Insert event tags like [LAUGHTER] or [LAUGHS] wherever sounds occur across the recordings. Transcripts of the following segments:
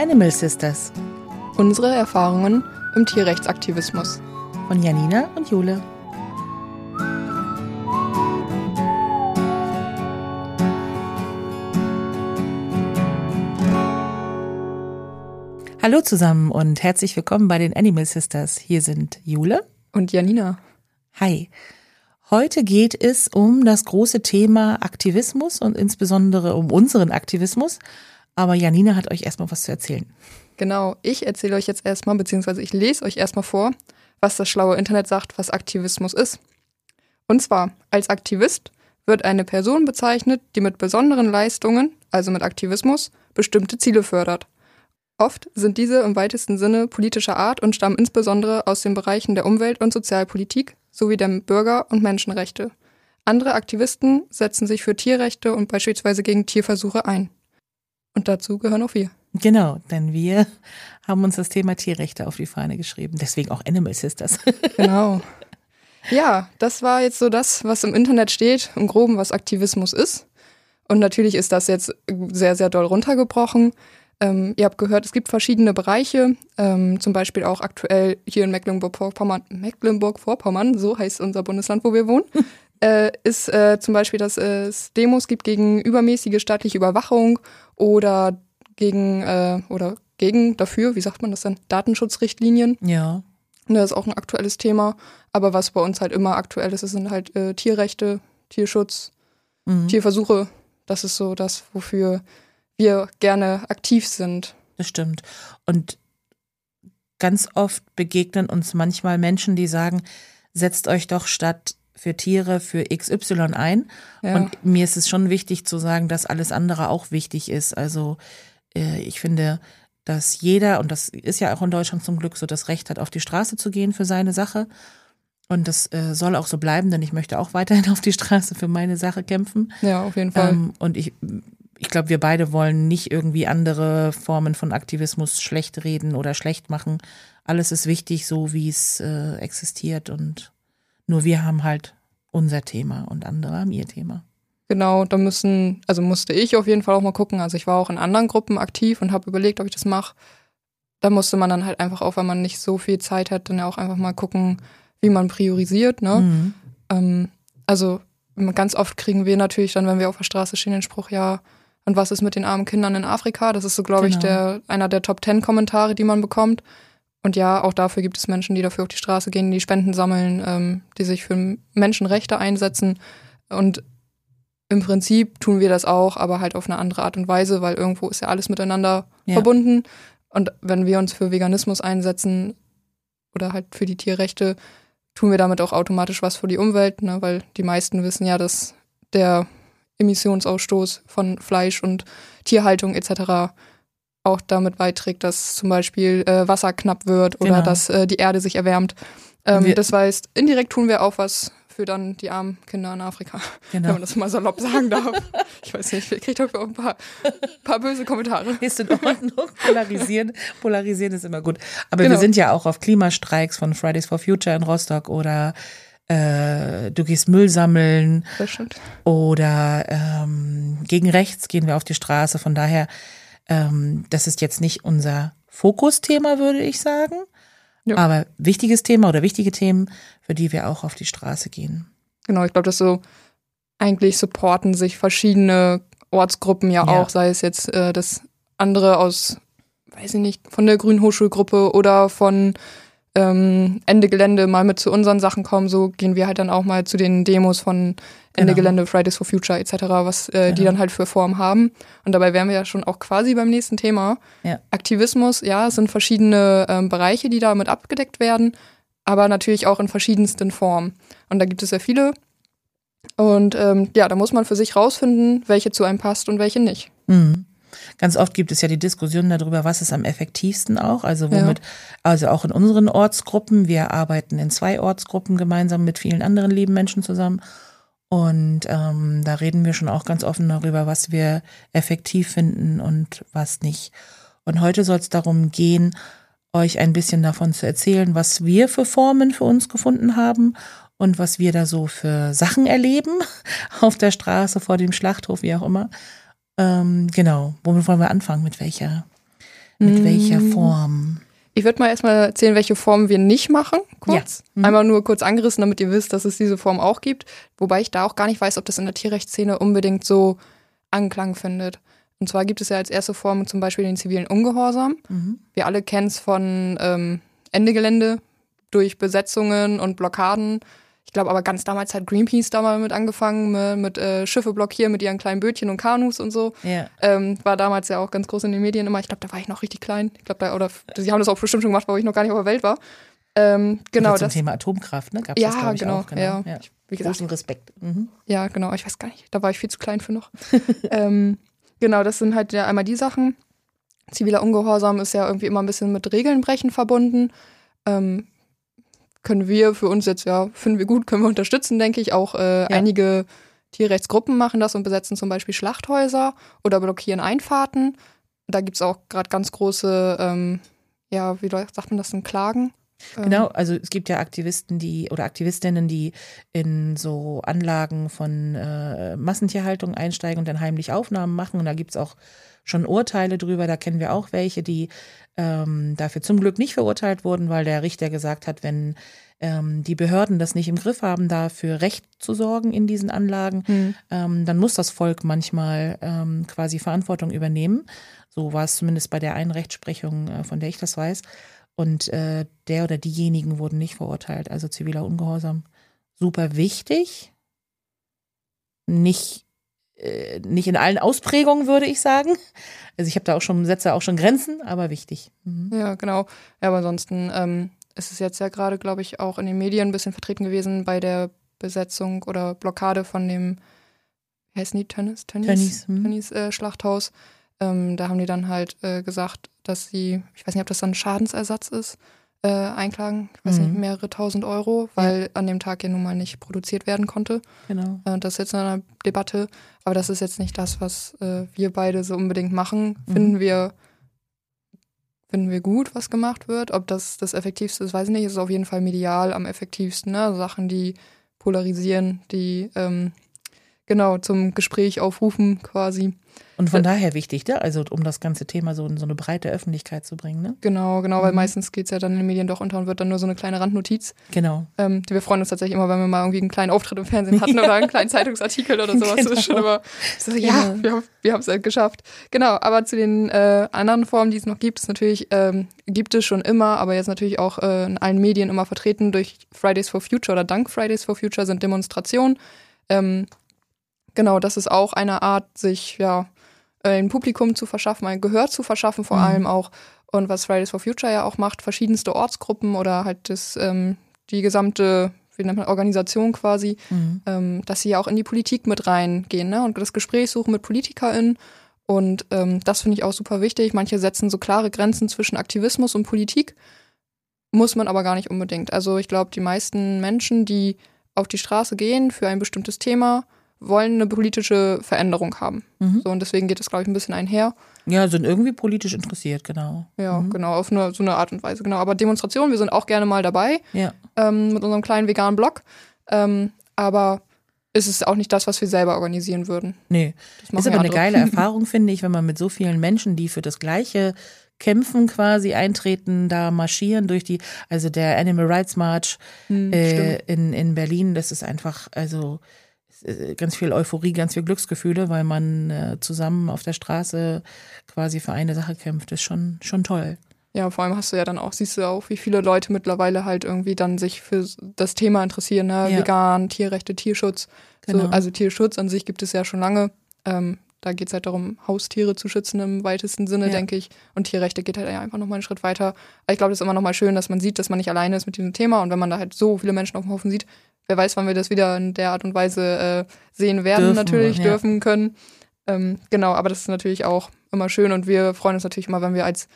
Animal Sisters. Unsere Erfahrungen im Tierrechtsaktivismus. Von Janina und Jule. Hallo zusammen und herzlich willkommen bei den Animal Sisters. Hier sind Jule und Janina. Hi. Heute geht es um das große Thema Aktivismus und insbesondere um unseren Aktivismus. Aber Janina hat euch erstmal was zu erzählen. Genau, ich erzähle euch jetzt erstmal, beziehungsweise ich lese euch erstmal vor, was das schlaue Internet sagt, was Aktivismus ist. Und zwar, als Aktivist wird eine Person bezeichnet, die mit besonderen Leistungen, also mit Aktivismus, bestimmte Ziele fördert. Oft sind diese im weitesten Sinne politischer Art und stammen insbesondere aus den Bereichen der Umwelt- und Sozialpolitik sowie der Bürger- und Menschenrechte. Andere Aktivisten setzen sich für Tierrechte und beispielsweise gegen Tierversuche ein. Und dazu gehören auch wir. Genau, denn wir haben uns das Thema Tierrechte auf die Fahne geschrieben. Deswegen auch Animal Sisters. [LAUGHS] Genau. Ja, das war jetzt so das, was im Internet steht, im Groben, was Aktivismus ist. Und natürlich ist das jetzt sehr, sehr doll runtergebrochen. Ähm, ihr habt gehört, es gibt verschiedene Bereiche, ähm, zum Beispiel auch aktuell hier in Mecklenburg-Vorpommern, Mecklenburg-Vorpommern, so heißt unser Bundesland, wo wir wohnen, äh, ist äh, zum Beispiel, dass es Demos gibt gegen übermäßige staatliche Überwachung oder gegen äh, oder gegen dafür, wie sagt man das denn, Datenschutzrichtlinien. Ja. Das ist auch ein aktuelles Thema. Aber was bei uns halt immer aktuell ist, sind halt äh, Tierrechte, Tierschutz, mhm. Tierversuche. Das ist so das, wofür wir gerne aktiv sind. Das stimmt. Und ganz oft begegnen uns manchmal Menschen, die sagen, setzt euch doch statt für Tiere für XY ein. Ja. Und mir ist es schon wichtig zu sagen, dass alles andere auch wichtig ist. Also äh, ich finde, dass jeder, und das ist ja auch in Deutschland zum Glück so, das Recht hat, auf die Straße zu gehen für seine Sache. Und das äh, soll auch so bleiben, denn ich möchte auch [LAUGHS] weiterhin auf die Straße für meine Sache kämpfen. Ja, auf jeden Fall. Ähm, und ich ich glaube, wir beide wollen nicht irgendwie andere Formen von Aktivismus schlecht reden oder schlecht machen. Alles ist wichtig, so wie es äh, existiert und nur wir haben halt unser Thema und andere haben ihr Thema. Genau, da müssen, also musste ich auf jeden Fall auch mal gucken. Also ich war auch in anderen Gruppen aktiv und habe überlegt, ob ich das mache. Da musste man dann halt einfach auch, wenn man nicht so viel Zeit hat, dann ja auch einfach mal gucken, wie man priorisiert. Ne? Mhm. Ähm, also ganz oft kriegen wir natürlich dann, wenn wir auf der Straße stehen, den Spruch, ja, und was ist mit den armen Kindern in Afrika? Das ist so, glaube genau. ich, der, einer der Top Ten Kommentare, die man bekommt. Und ja, auch dafür gibt es Menschen, die dafür auf die Straße gehen, die Spenden sammeln, ähm, die sich für Menschenrechte einsetzen. Und im Prinzip tun wir das auch, aber halt auf eine andere Art und Weise, weil irgendwo ist ja alles miteinander ja. verbunden. Und wenn wir uns für Veganismus einsetzen oder halt für die Tierrechte, tun wir damit auch automatisch was für die Umwelt, ne? weil die meisten wissen ja, dass der Emissionsausstoß von Fleisch und Tierhaltung etc. auch damit beiträgt, dass zum Beispiel äh, Wasser knapp wird oder genau. dass äh, die Erde sich erwärmt. Ähm, das heißt, indirekt tun wir auch was für dann die armen Kinder in Afrika, [LAUGHS] genau. wenn man das mal salopp sagen darf. [LAUGHS] ich weiß nicht, ich kriege doch ein paar, paar böse Kommentare. Ist in Ordnung, polarisieren, polarisieren ist immer gut. Aber genau. wir sind ja auch auf Klimastreiks von Fridays for Future in Rostock oder äh, du gehst Müll sammeln oder ähm, gegen rechts gehen wir auf die Straße. Von daher, ähm, das ist jetzt nicht unser Fokusthema, würde ich sagen. Ja. Aber wichtiges Thema oder wichtige Themen, für die wir auch auf die Straße gehen. Genau, ich glaube, das so eigentlich supporten sich verschiedene Ortsgruppen ja, ja. auch, sei es jetzt äh, das andere aus, weiß ich nicht, von der Grünen Hochschulgruppe oder von ähm, Ende Gelände mal mit zu unseren Sachen kommen, so gehen wir halt dann auch mal zu den Demos von Ende genau. Gelände, Fridays for Future etc., was äh, genau. die dann halt für Form haben. Und dabei wären wir ja schon auch quasi beim nächsten Thema. Ja. Aktivismus, ja, es sind verschiedene ähm, Bereiche, die damit abgedeckt werden, aber natürlich auch in verschiedensten Formen. Und da gibt es sehr viele. Und ähm, ja, da muss man für sich rausfinden, welche zu einem passt und welche nicht. Mhm. Ganz oft gibt es ja die Diskussion darüber, was ist am effektivsten auch, also womit, ja. also auch in unseren Ortsgruppen, wir arbeiten in zwei Ortsgruppen gemeinsam mit vielen anderen lieben Menschen zusammen. Und ähm, da reden wir schon auch ganz offen darüber, was wir effektiv finden und was nicht. Und heute soll es darum gehen, euch ein bisschen davon zu erzählen, was wir für Formen für uns gefunden haben und was wir da so für Sachen erleben [LAUGHS] auf der Straße, vor dem Schlachthof, wie auch immer. Ähm, genau, womit wollen wir anfangen? Mit welcher, Mit mm. welcher Form? Ich würde mal erstmal erzählen, welche Formen wir nicht machen, kurz. Ja. Mhm. Einmal nur kurz angerissen, damit ihr wisst, dass es diese Form auch gibt. Wobei ich da auch gar nicht weiß, ob das in der Tierrechtsszene unbedingt so Anklang findet. Und zwar gibt es ja als erste Form zum Beispiel den zivilen Ungehorsam. Mhm. Wir alle kennen es von ähm, Ende Gelände durch Besetzungen und Blockaden ich glaube aber ganz damals hat Greenpeace da mal mit angefangen, mit, mit äh, Schiffe blockieren mit ihren kleinen Bötchen und Kanus und so. Ja. Ähm, war damals ja auch ganz groß in den Medien immer. Ich glaube, da war ich noch richtig klein. Ich glaube, da, oder sie haben das auch bestimmt schon gemacht, weil ich noch gar nicht auf der Welt war. Ähm, genau. Zum das Thema Atomkraft, ne? Gab's ja, das, genau, auch, genau. Ja. ja. Wie gesagt, Großen Respekt. Mhm. Ja, genau. Ich weiß gar nicht. Da war ich viel zu klein für noch. [LAUGHS] ähm, genau, das sind halt ja einmal die Sachen. Ziviler Ungehorsam ist ja irgendwie immer ein bisschen mit Regelnbrechen verbunden. Ähm, können wir für uns jetzt, ja, finden wir gut, können wir unterstützen, denke ich. Auch äh, ja. einige Tierrechtsgruppen machen das und besetzen zum Beispiel Schlachthäuser oder blockieren Einfahrten. Da gibt es auch gerade ganz große, ähm, ja, wie sagt man das denn, Klagen? Ähm, genau, also es gibt ja Aktivisten, die oder Aktivistinnen, die in so Anlagen von äh, Massentierhaltung einsteigen und dann heimlich Aufnahmen machen. Und da gibt es auch schon Urteile drüber. Da kennen wir auch welche, die ähm, dafür zum Glück nicht verurteilt wurden, weil der Richter gesagt hat, wenn ähm, die Behörden das nicht im Griff haben, dafür Recht zu sorgen in diesen Anlagen, mhm. ähm, dann muss das Volk manchmal ähm, quasi Verantwortung übernehmen. So war es zumindest bei der einen Rechtsprechung, äh, von der ich das weiß. Und äh, der oder diejenigen wurden nicht verurteilt. Also ziviler Ungehorsam. Super wichtig. Nicht äh, nicht in allen Ausprägungen, würde ich sagen. Also ich habe da auch schon, setze auch schon Grenzen, aber wichtig. Mhm. Ja, genau. Ja, aber ansonsten ähm, ist es jetzt ja gerade, glaube ich, auch in den Medien ein bisschen vertreten gewesen bei der Besetzung oder Blockade von dem, wie heißt die, Tönnies? Tönnies, Tönnies, hm. Tönnies äh, Schlachthaus. Ähm, da haben die dann halt äh, gesagt, dass sie, ich weiß nicht, ob das dann Schadensersatz ist, äh, einklagen, ich weiß mhm. nicht, mehrere tausend Euro, weil ja. an dem Tag ja nun mal nicht produziert werden konnte. Genau. Äh, das ist jetzt eine Debatte, aber das ist jetzt nicht das, was äh, wir beide so unbedingt machen. Mhm. Finden wir finden wir gut, was gemacht wird. Ob das das Effektivste ist, weiß ich nicht. Es ist auf jeden Fall medial am effektivsten. Ne? Sachen, die polarisieren, die ähm, genau zum Gespräch aufrufen quasi. Und von ja. daher wichtig, ne? also um das ganze Thema so in so eine breite Öffentlichkeit zu bringen. Ne? Genau, genau, weil mhm. meistens geht es ja dann in den Medien doch unter und wird dann nur so eine kleine Randnotiz. Genau. Ähm, wir freuen uns tatsächlich immer, wenn wir mal irgendwie einen kleinen Auftritt im Fernsehen hatten [LAUGHS] oder einen kleinen Zeitungsartikel oder sowas. Genau. Das ist schon immer so, ja, genau. wir haben es halt geschafft. Genau, aber zu den äh, anderen Formen, die es noch gibt, ist natürlich, ähm, gibt es schon immer, aber jetzt natürlich auch äh, in allen Medien immer vertreten durch Fridays for Future oder dank Fridays for Future sind Demonstrationen. Ähm, genau, das ist auch eine Art, sich ja äh, ein Publikum zu verschaffen, ein Gehör zu verschaffen vor mhm. allem auch. Und was Fridays for Future ja auch macht, verschiedenste Ortsgruppen oder halt das, ähm, die gesamte wie nennt man, Organisation quasi, mhm. ähm, dass sie ja auch in die Politik mit reingehen ne? und das Gespräch suchen mit PolitikerInnen. Und ähm, das finde ich auch super wichtig. Manche setzen so klare Grenzen zwischen Aktivismus und Politik, muss man aber gar nicht unbedingt. Also ich glaube, die meisten Menschen, die auf die Straße gehen für ein bestimmtes Thema, wollen eine politische Veränderung haben. Mhm. So, und deswegen geht das, glaube ich, ein bisschen einher. Ja, sind irgendwie politisch interessiert, genau. Ja, mhm. genau, auf eine, so eine Art und Weise, genau. Aber Demonstrationen, wir sind auch gerne mal dabei ja. ähm, mit unserem kleinen veganen Blog. Ähm, aber ist es auch nicht das, was wir selber organisieren würden. Nee. Das ist aber andere. eine geile [LAUGHS] Erfahrung, finde ich, wenn man mit so vielen Menschen, die für das Gleiche kämpfen, quasi eintreten, da marschieren durch die, also der Animal Rights March hm, äh, in, in Berlin, das ist einfach, also ganz viel Euphorie, ganz viel Glücksgefühle, weil man äh, zusammen auf der Straße quasi für eine Sache kämpft. Das ist schon, schon toll. Ja, vor allem hast du ja dann auch, siehst du auch, wie viele Leute mittlerweile halt irgendwie dann sich für das Thema interessieren, ne? Ja. Vegan, Tierrechte, Tierschutz. Genau. So, also Tierschutz an sich gibt es ja schon lange. Ähm, da geht es halt darum, Haustiere zu schützen im weitesten Sinne, ja. denke ich. Und Tierrechte geht halt einfach nochmal einen Schritt weiter. Aber ich glaube, das ist immer nochmal schön, dass man sieht, dass man nicht alleine ist mit diesem Thema. Und wenn man da halt so viele Menschen auf dem Haufen sieht, wer weiß, wann wir das wieder in der Art und Weise äh, sehen werden, dürfen, natürlich, ja. dürfen können. Ähm, genau, aber das ist natürlich auch immer schön und wir freuen uns natürlich immer, wenn wir als,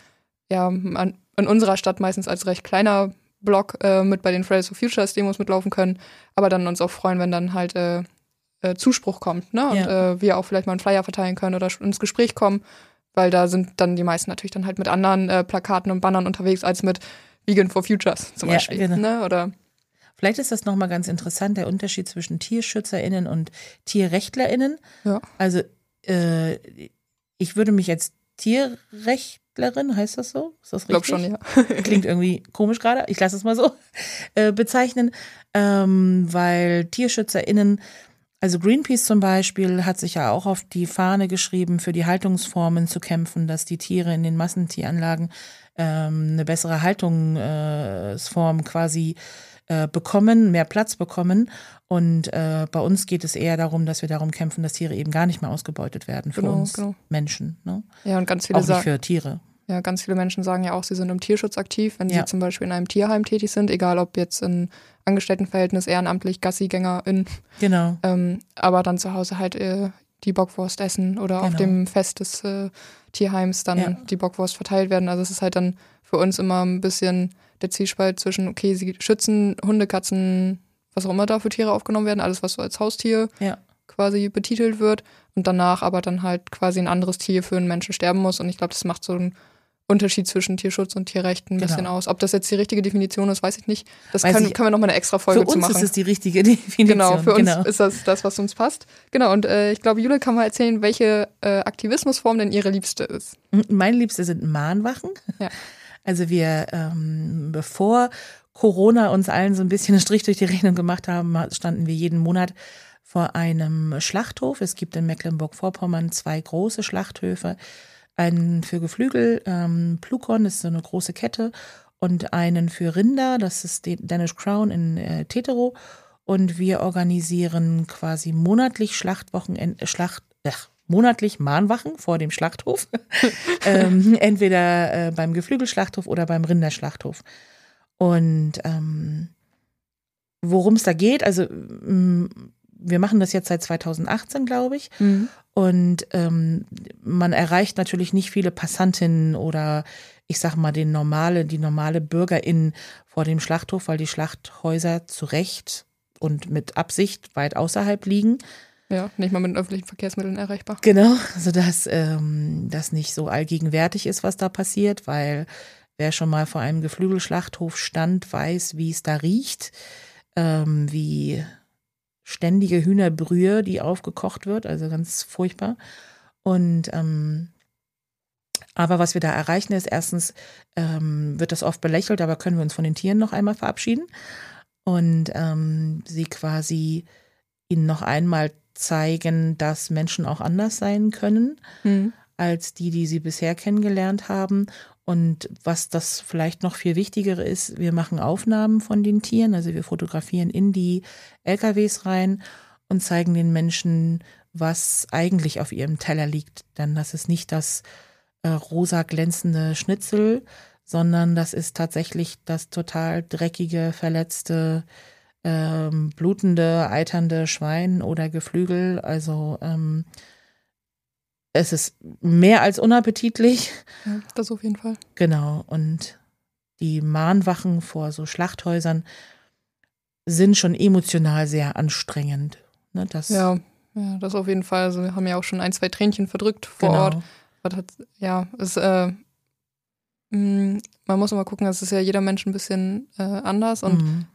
ja, an, in unserer Stadt meistens als recht kleiner Blog äh, mit bei den Fridays for Futures Demos mitlaufen können, aber dann uns auch freuen, wenn dann halt äh, äh, Zuspruch kommt, ne? Und ja. äh, wir auch vielleicht mal einen Flyer verteilen können oder ins Gespräch kommen, weil da sind dann die meisten natürlich dann halt mit anderen äh, Plakaten und Bannern unterwegs als mit Vegan for Futures zum ja, Beispiel. Genau. Ne? Oder Vielleicht ist das nochmal ganz interessant, der Unterschied zwischen TierschützerInnen und TierrechtlerInnen. Ja. Also, äh, ich würde mich als Tierrecht Tierrechtlerin, heißt das so? Ist das richtig? Ich glaube schon, ja. [LAUGHS] Klingt irgendwie komisch gerade. Ich lasse es mal so äh, bezeichnen, ähm, weil TierschützerInnen, also Greenpeace zum Beispiel, hat sich ja auch auf die Fahne geschrieben, für die Haltungsformen zu kämpfen, dass die Tiere in den Massentieranlagen ähm, eine bessere Haltungsform quasi äh, bekommen, mehr Platz bekommen. Und äh, bei uns geht es eher darum, dass wir darum kämpfen, dass Tiere eben gar nicht mehr ausgebeutet werden für genau, uns genau. Menschen. Ne? Ja, und ganz viele auch nicht für Tiere. Ja, ganz viele Menschen sagen ja auch, sie sind im Tierschutz aktiv, wenn ja. sie zum Beispiel in einem Tierheim tätig sind, egal ob jetzt in Angestelltenverhältnis, ehrenamtlich, Gassigängerin. Genau. Ähm, aber dann zu Hause halt äh, die Bockwurst essen oder genau. auf dem Fest des äh, Tierheims dann ja. die Bockwurst verteilt werden. Also es ist halt dann für uns immer ein bisschen der Zielspalt zwischen, okay, sie schützen Hunde, Katzen, was auch immer da für Tiere aufgenommen werden, alles, was so als Haustier ja. quasi betitelt wird und danach aber dann halt quasi ein anderes Tier für einen Menschen sterben muss. Und ich glaube, das macht so einen Unterschied zwischen Tierschutz und Tierrecht ein genau. bisschen aus. Ob das jetzt die richtige Definition ist, weiß ich nicht. Das können, können wir nochmal eine extra Folge zu machen. Für uns ist es die richtige [LAUGHS] Definition. Genau, für genau. uns ist das das, was uns passt. Genau, und äh, ich glaube, Jule kann mal erzählen, welche äh, Aktivismusform denn ihre liebste ist. Meine liebste sind Mahnwachen. Ja. [LAUGHS] Also wir, ähm, bevor Corona uns allen so ein bisschen einen Strich durch die Rechnung gemacht haben, standen wir jeden Monat vor einem Schlachthof. Es gibt in Mecklenburg-Vorpommern zwei große Schlachthöfe. Einen für Geflügel, ähm, Plukon, ist so eine große Kette, und einen für Rinder, das ist die Danish Crown in äh, Tetero. Und wir organisieren quasi monatlich Schlachtwochen, äh, Schlacht, äh, monatlich Mahnwachen vor dem Schlachthof. [LAUGHS] ähm, entweder äh, beim Geflügelschlachthof oder beim Rinderschlachthof. Und ähm, worum es da geht, also mm, wir machen das jetzt seit 2018, glaube ich. Mhm. Und ähm, man erreicht natürlich nicht viele Passantinnen oder ich sag mal den normale, die normale Bürgerin vor dem Schlachthof, weil die Schlachthäuser zu Recht und mit Absicht weit außerhalb liegen. Ja, nicht mal mit öffentlichen Verkehrsmitteln erreichbar. Genau, sodass ähm, das nicht so allgegenwärtig ist, was da passiert, weil wer schon mal vor einem Geflügelschlachthof stand, weiß, wie es da riecht, ähm, wie ständige Hühnerbrühe, die aufgekocht wird, also ganz furchtbar. Und ähm, aber was wir da erreichen, ist erstens ähm, wird das oft belächelt, aber können wir uns von den Tieren noch einmal verabschieden und ähm, sie quasi ihnen noch einmal zeigen, dass Menschen auch anders sein können mhm. als die, die sie bisher kennengelernt haben. Und was das vielleicht noch viel wichtigere ist, wir machen Aufnahmen von den Tieren, also wir fotografieren in die LKWs rein und zeigen den Menschen, was eigentlich auf ihrem Teller liegt. Denn das ist nicht das äh, rosa glänzende Schnitzel, sondern das ist tatsächlich das total dreckige, verletzte ähm, blutende, eiternde Schwein oder Geflügel. Also ähm, es ist mehr als unappetitlich. Ja, das auf jeden Fall. Genau. Und die Mahnwachen vor so Schlachthäusern sind schon emotional sehr anstrengend. Ne, das ja, ja, das auf jeden Fall. Also wir haben ja auch schon ein, zwei Tränchen verdrückt vor genau. Ort. Hat, ja, es, äh, mm, man muss immer gucken, es ist ja jeder Mensch ein bisschen äh, anders und mhm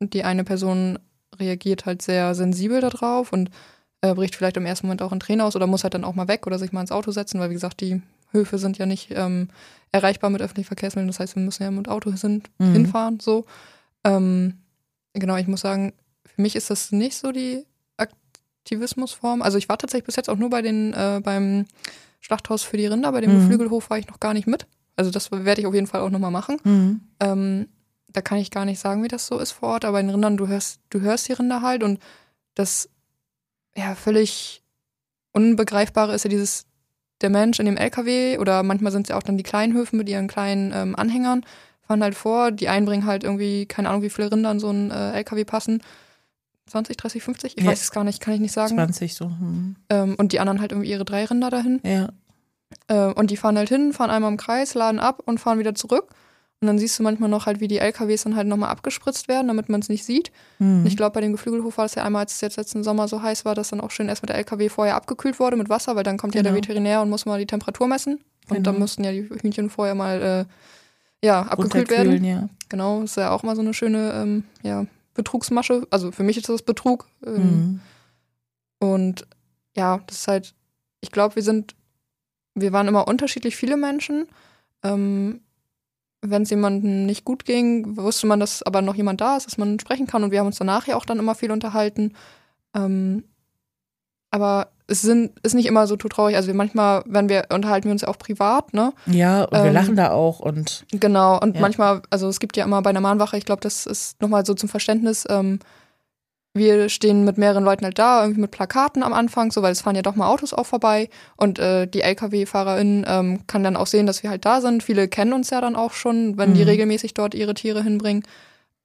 die eine Person reagiert halt sehr sensibel darauf und äh, bricht vielleicht im ersten Moment auch in Tränen aus oder muss halt dann auch mal weg oder sich mal ins Auto setzen, weil wie gesagt, die Höfe sind ja nicht ähm, erreichbar mit öffentlichen Verkehrsmitteln. Das heißt, wir müssen ja mit Auto sind, mhm. hinfahren. So. Ähm, genau, ich muss sagen, für mich ist das nicht so die Aktivismusform. Also ich war tatsächlich bis jetzt auch nur bei den, äh, beim Schlachthaus für die Rinder, bei dem mhm. Geflügelhof war ich noch gar nicht mit. Also das werde ich auf jeden Fall auch nochmal machen. Mhm. Ähm, da kann ich gar nicht sagen, wie das so ist vor Ort, aber in Rindern, du hörst, du hörst die Rinder halt und das ja völlig Unbegreifbare ist ja dieses, der Mensch in dem LKW oder manchmal sind es ja auch dann die kleinen Höfen mit ihren kleinen ähm, Anhängern, fahren halt vor, die einen bringen halt irgendwie, keine Ahnung, wie viele Rinder in so einen äh, LKW passen. 20, 30, 50? Ich ja. weiß es gar nicht, kann ich nicht sagen. 20 so. Hm. Ähm, und die anderen halt irgendwie ihre drei Rinder dahin. Ja. Äh, und die fahren halt hin, fahren einmal im Kreis, laden ab und fahren wieder zurück. Und dann siehst du manchmal noch halt, wie die LKWs dann halt nochmal abgespritzt werden, damit man es nicht sieht. Mhm. Und ich glaube, bei dem Geflügelhof war es ja einmal, als es jetzt letzten Sommer so heiß war, dass dann auch schön erst mit der LKW vorher abgekühlt wurde mit Wasser, weil dann kommt genau. ja der genau. Veterinär und muss mal die Temperatur messen. Und genau. dann müssten ja die Hühnchen vorher mal äh, ja, abgekühlt werden. Ja. Genau, ist ja auch mal so eine schöne ähm, ja, Betrugsmasche. Also für mich ist das Betrug. Ähm, mhm. Und ja, das ist halt, ich glaube, wir sind, wir waren immer unterschiedlich viele Menschen Ähm, wenn es jemandem nicht gut ging, wusste man, dass aber noch jemand da ist, dass man sprechen kann. Und wir haben uns danach ja auch dann immer viel unterhalten. Ähm, aber es sind, ist nicht immer so traurig. Also wir manchmal, wenn wir unterhalten wir uns ja auch privat, ne? Ja, und wir ähm, lachen da auch und. Genau, und ja. manchmal, also es gibt ja immer bei einer Mahnwache, ich glaube, das ist nochmal so zum Verständnis, ähm, wir stehen mit mehreren Leuten halt da, irgendwie mit Plakaten am Anfang, so weil es fahren ja doch mal Autos auch vorbei und äh, die LKW-Fahrerin ähm, kann dann auch sehen, dass wir halt da sind. Viele kennen uns ja dann auch schon, wenn mhm. die regelmäßig dort ihre Tiere hinbringen.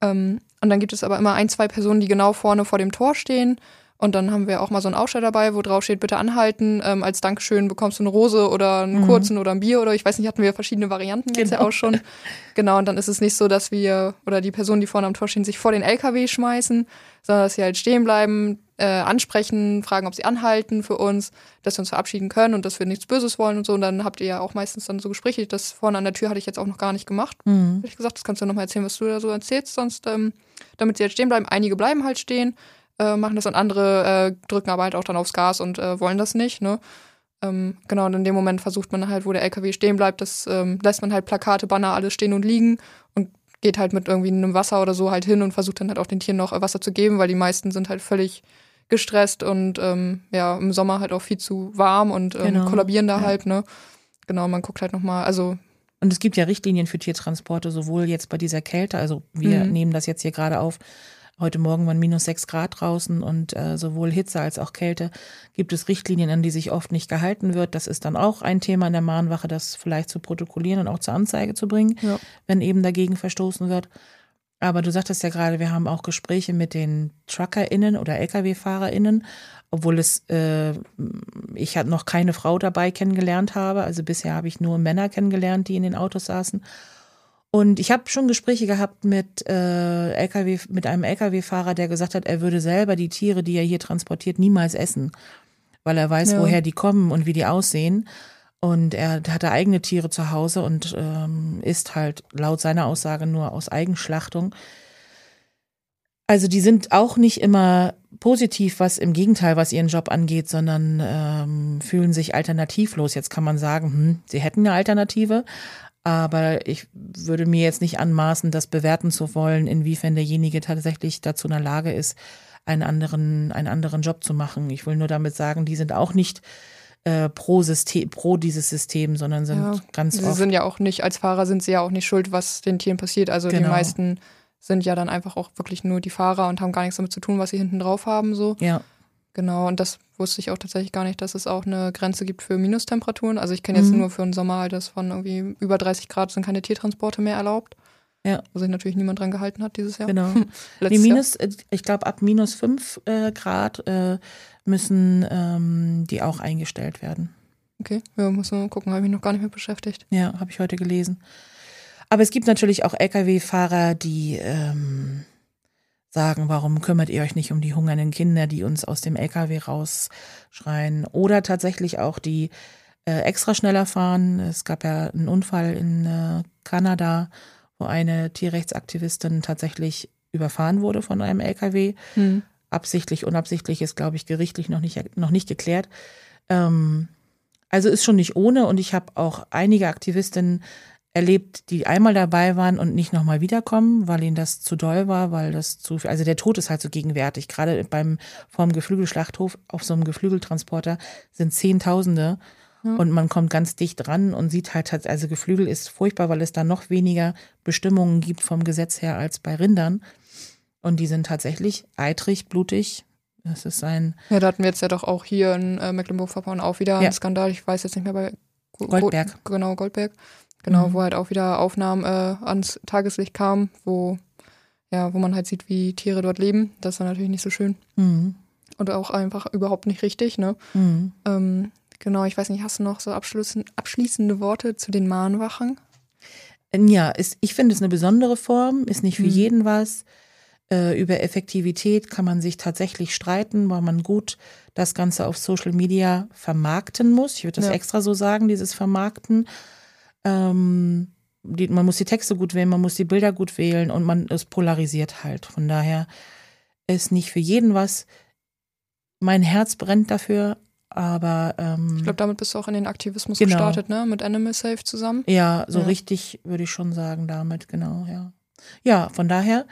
Ähm, und dann gibt es aber immer ein, zwei Personen, die genau vorne vor dem Tor stehen und dann haben wir auch mal so einen Ausschnitt dabei, wo drauf steht, bitte anhalten. Ähm, als Dankeschön bekommst du eine Rose oder einen mhm. kurzen oder ein Bier oder ich weiß nicht, hatten wir verschiedene Varianten genau. jetzt ja genau. auch schon. [LAUGHS] Genau, und dann ist es nicht so, dass wir oder die Personen, die vorne am Tor stehen, sich vor den LKW schmeißen, sondern dass sie halt stehen bleiben, äh, ansprechen, fragen, ob sie anhalten für uns, dass wir uns verabschieden können und dass wir nichts Böses wollen und so. Und dann habt ihr ja auch meistens dann so Gespräche. Das vorne an der Tür hatte ich jetzt auch noch gar nicht gemacht. Mhm. Hätte ich gesagt, das kannst du nochmal erzählen, was du da so erzählst, sonst, ähm, damit sie halt stehen bleiben. Einige bleiben halt stehen äh, machen das und andere äh, drücken aber halt auch dann aufs Gas und äh, wollen das nicht, ne? Ähm, genau, und in dem Moment versucht man halt, wo der LKW stehen bleibt, das ähm, lässt man halt Plakate, Banner, alles stehen und liegen und geht halt mit irgendwie einem Wasser oder so halt hin und versucht dann halt auch den Tieren noch äh, Wasser zu geben, weil die meisten sind halt völlig gestresst und ähm, ja, im Sommer halt auch viel zu warm und ähm, genau. kollabieren da ja. halt, ne? Genau, man guckt halt nochmal, also und es gibt ja Richtlinien für Tiertransporte, sowohl jetzt bei dieser Kälte, also wir mhm. nehmen das jetzt hier gerade auf, Heute Morgen waren minus sechs Grad draußen und äh, sowohl Hitze als auch Kälte gibt es Richtlinien, an die sich oft nicht gehalten wird. Das ist dann auch ein Thema in der Mahnwache, das vielleicht zu protokollieren und auch zur Anzeige zu bringen, ja. wenn eben dagegen verstoßen wird. Aber du sagtest ja gerade, wir haben auch Gespräche mit den TruckerInnen oder LKW-FahrerInnen, obwohl es äh, ich halt noch keine Frau dabei kennengelernt habe. Also bisher habe ich nur Männer kennengelernt, die in den Autos saßen. Und ich habe schon Gespräche gehabt mit äh, LKW, mit einem LKW-Fahrer, der gesagt hat, er würde selber die Tiere, die er hier transportiert, niemals essen, weil er weiß, ja. woher die kommen und wie die aussehen. Und er hatte eigene Tiere zu Hause und ähm, isst halt laut seiner Aussage nur aus Eigenschlachtung. Also die sind auch nicht immer positiv, was im Gegenteil, was ihren Job angeht, sondern ähm, fühlen sich alternativlos. Jetzt kann man sagen, hm, sie hätten eine Alternative, aber ich würde mir jetzt nicht anmaßen, das bewerten zu wollen, inwiefern derjenige tatsächlich dazu in der Lage ist, einen anderen, einen anderen Job zu machen. Ich will nur damit sagen, die sind auch nicht äh, pro, System, pro dieses System, sondern sind ja, ganz sie oft. sind ja auch nicht, als Fahrer sind sie ja auch nicht schuld, was den Tieren passiert. Also genau. die meisten sind ja dann einfach auch wirklich nur die Fahrer und haben gar nichts damit zu tun, was sie hinten drauf haben. So. Ja. Genau, und das wusste ich auch tatsächlich gar nicht, dass es auch eine Grenze gibt für Minustemperaturen. Also ich kenne jetzt mhm. nur für einen Sommer halt, dass von irgendwie über 30 Grad sind keine Tiertransporte mehr erlaubt. Ja. Wo sich natürlich niemand dran gehalten hat dieses Jahr. Genau. [LAUGHS] nee, minus, Jahr. Äh, ich glaube, ab minus 5 äh, Grad äh, müssen ähm, die auch eingestellt werden. Okay, ja, muss man gucken, habe ich mich noch gar nicht mehr beschäftigt. Ja, habe ich heute gelesen. Aber es gibt natürlich auch Lkw-Fahrer, die ähm, sagen, warum kümmert ihr euch nicht um die hungernden Kinder, die uns aus dem LKW rausschreien? Oder tatsächlich auch die äh, extra schneller fahren. Es gab ja einen Unfall in äh, Kanada, wo eine Tierrechtsaktivistin tatsächlich überfahren wurde von einem LKW. Hm. Absichtlich, unabsichtlich ist, glaube ich, gerichtlich noch nicht, noch nicht geklärt. Ähm, also ist schon nicht ohne und ich habe auch einige Aktivistinnen erlebt, die einmal dabei waren und nicht nochmal wiederkommen, weil ihnen das zu doll war, weil das zu viel, also der Tod ist halt so gegenwärtig. Gerade beim, vorm Geflügelschlachthof auf so einem Geflügeltransporter sind Zehntausende ja. und man kommt ganz dicht dran und sieht halt, also Geflügel ist furchtbar, weil es da noch weniger Bestimmungen gibt vom Gesetz her als bei Rindern. Und die sind tatsächlich eitrig, blutig. Das ist ein. Ja, da hatten wir jetzt ja doch auch hier in äh, Mecklenburg-Vorpommern auch wieder ja. einen Skandal. Ich weiß jetzt nicht mehr bei Goldberg. Genau, Goldberg. Genau, mhm. wo halt auch wieder Aufnahmen äh, ans Tageslicht kamen, wo, ja, wo man halt sieht, wie Tiere dort leben. Das ist dann natürlich nicht so schön. Mhm. Und auch einfach überhaupt nicht richtig, ne? Mhm. Ähm, genau, ich weiß nicht, hast du noch so abschließende Worte zu den Mahnwachen? Ja, ist, ich finde es eine besondere Form, ist nicht für mhm. jeden was. Äh, über Effektivität kann man sich tatsächlich streiten, weil man gut das Ganze auf Social Media vermarkten muss. Ich würde das ja. extra so sagen, dieses Vermarkten. Ähm, die, man muss die Texte gut wählen, man muss die Bilder gut wählen und man es polarisiert halt. Von daher ist nicht für jeden was. Mein Herz brennt dafür, Aber ähm, ich glaube, damit bist du auch in den Aktivismus genau. gestartet, ne? Mit Animal Safe zusammen. Ja, so Ja. richtig würde ich schon sagen damit, genau, ja. Ja, von daher,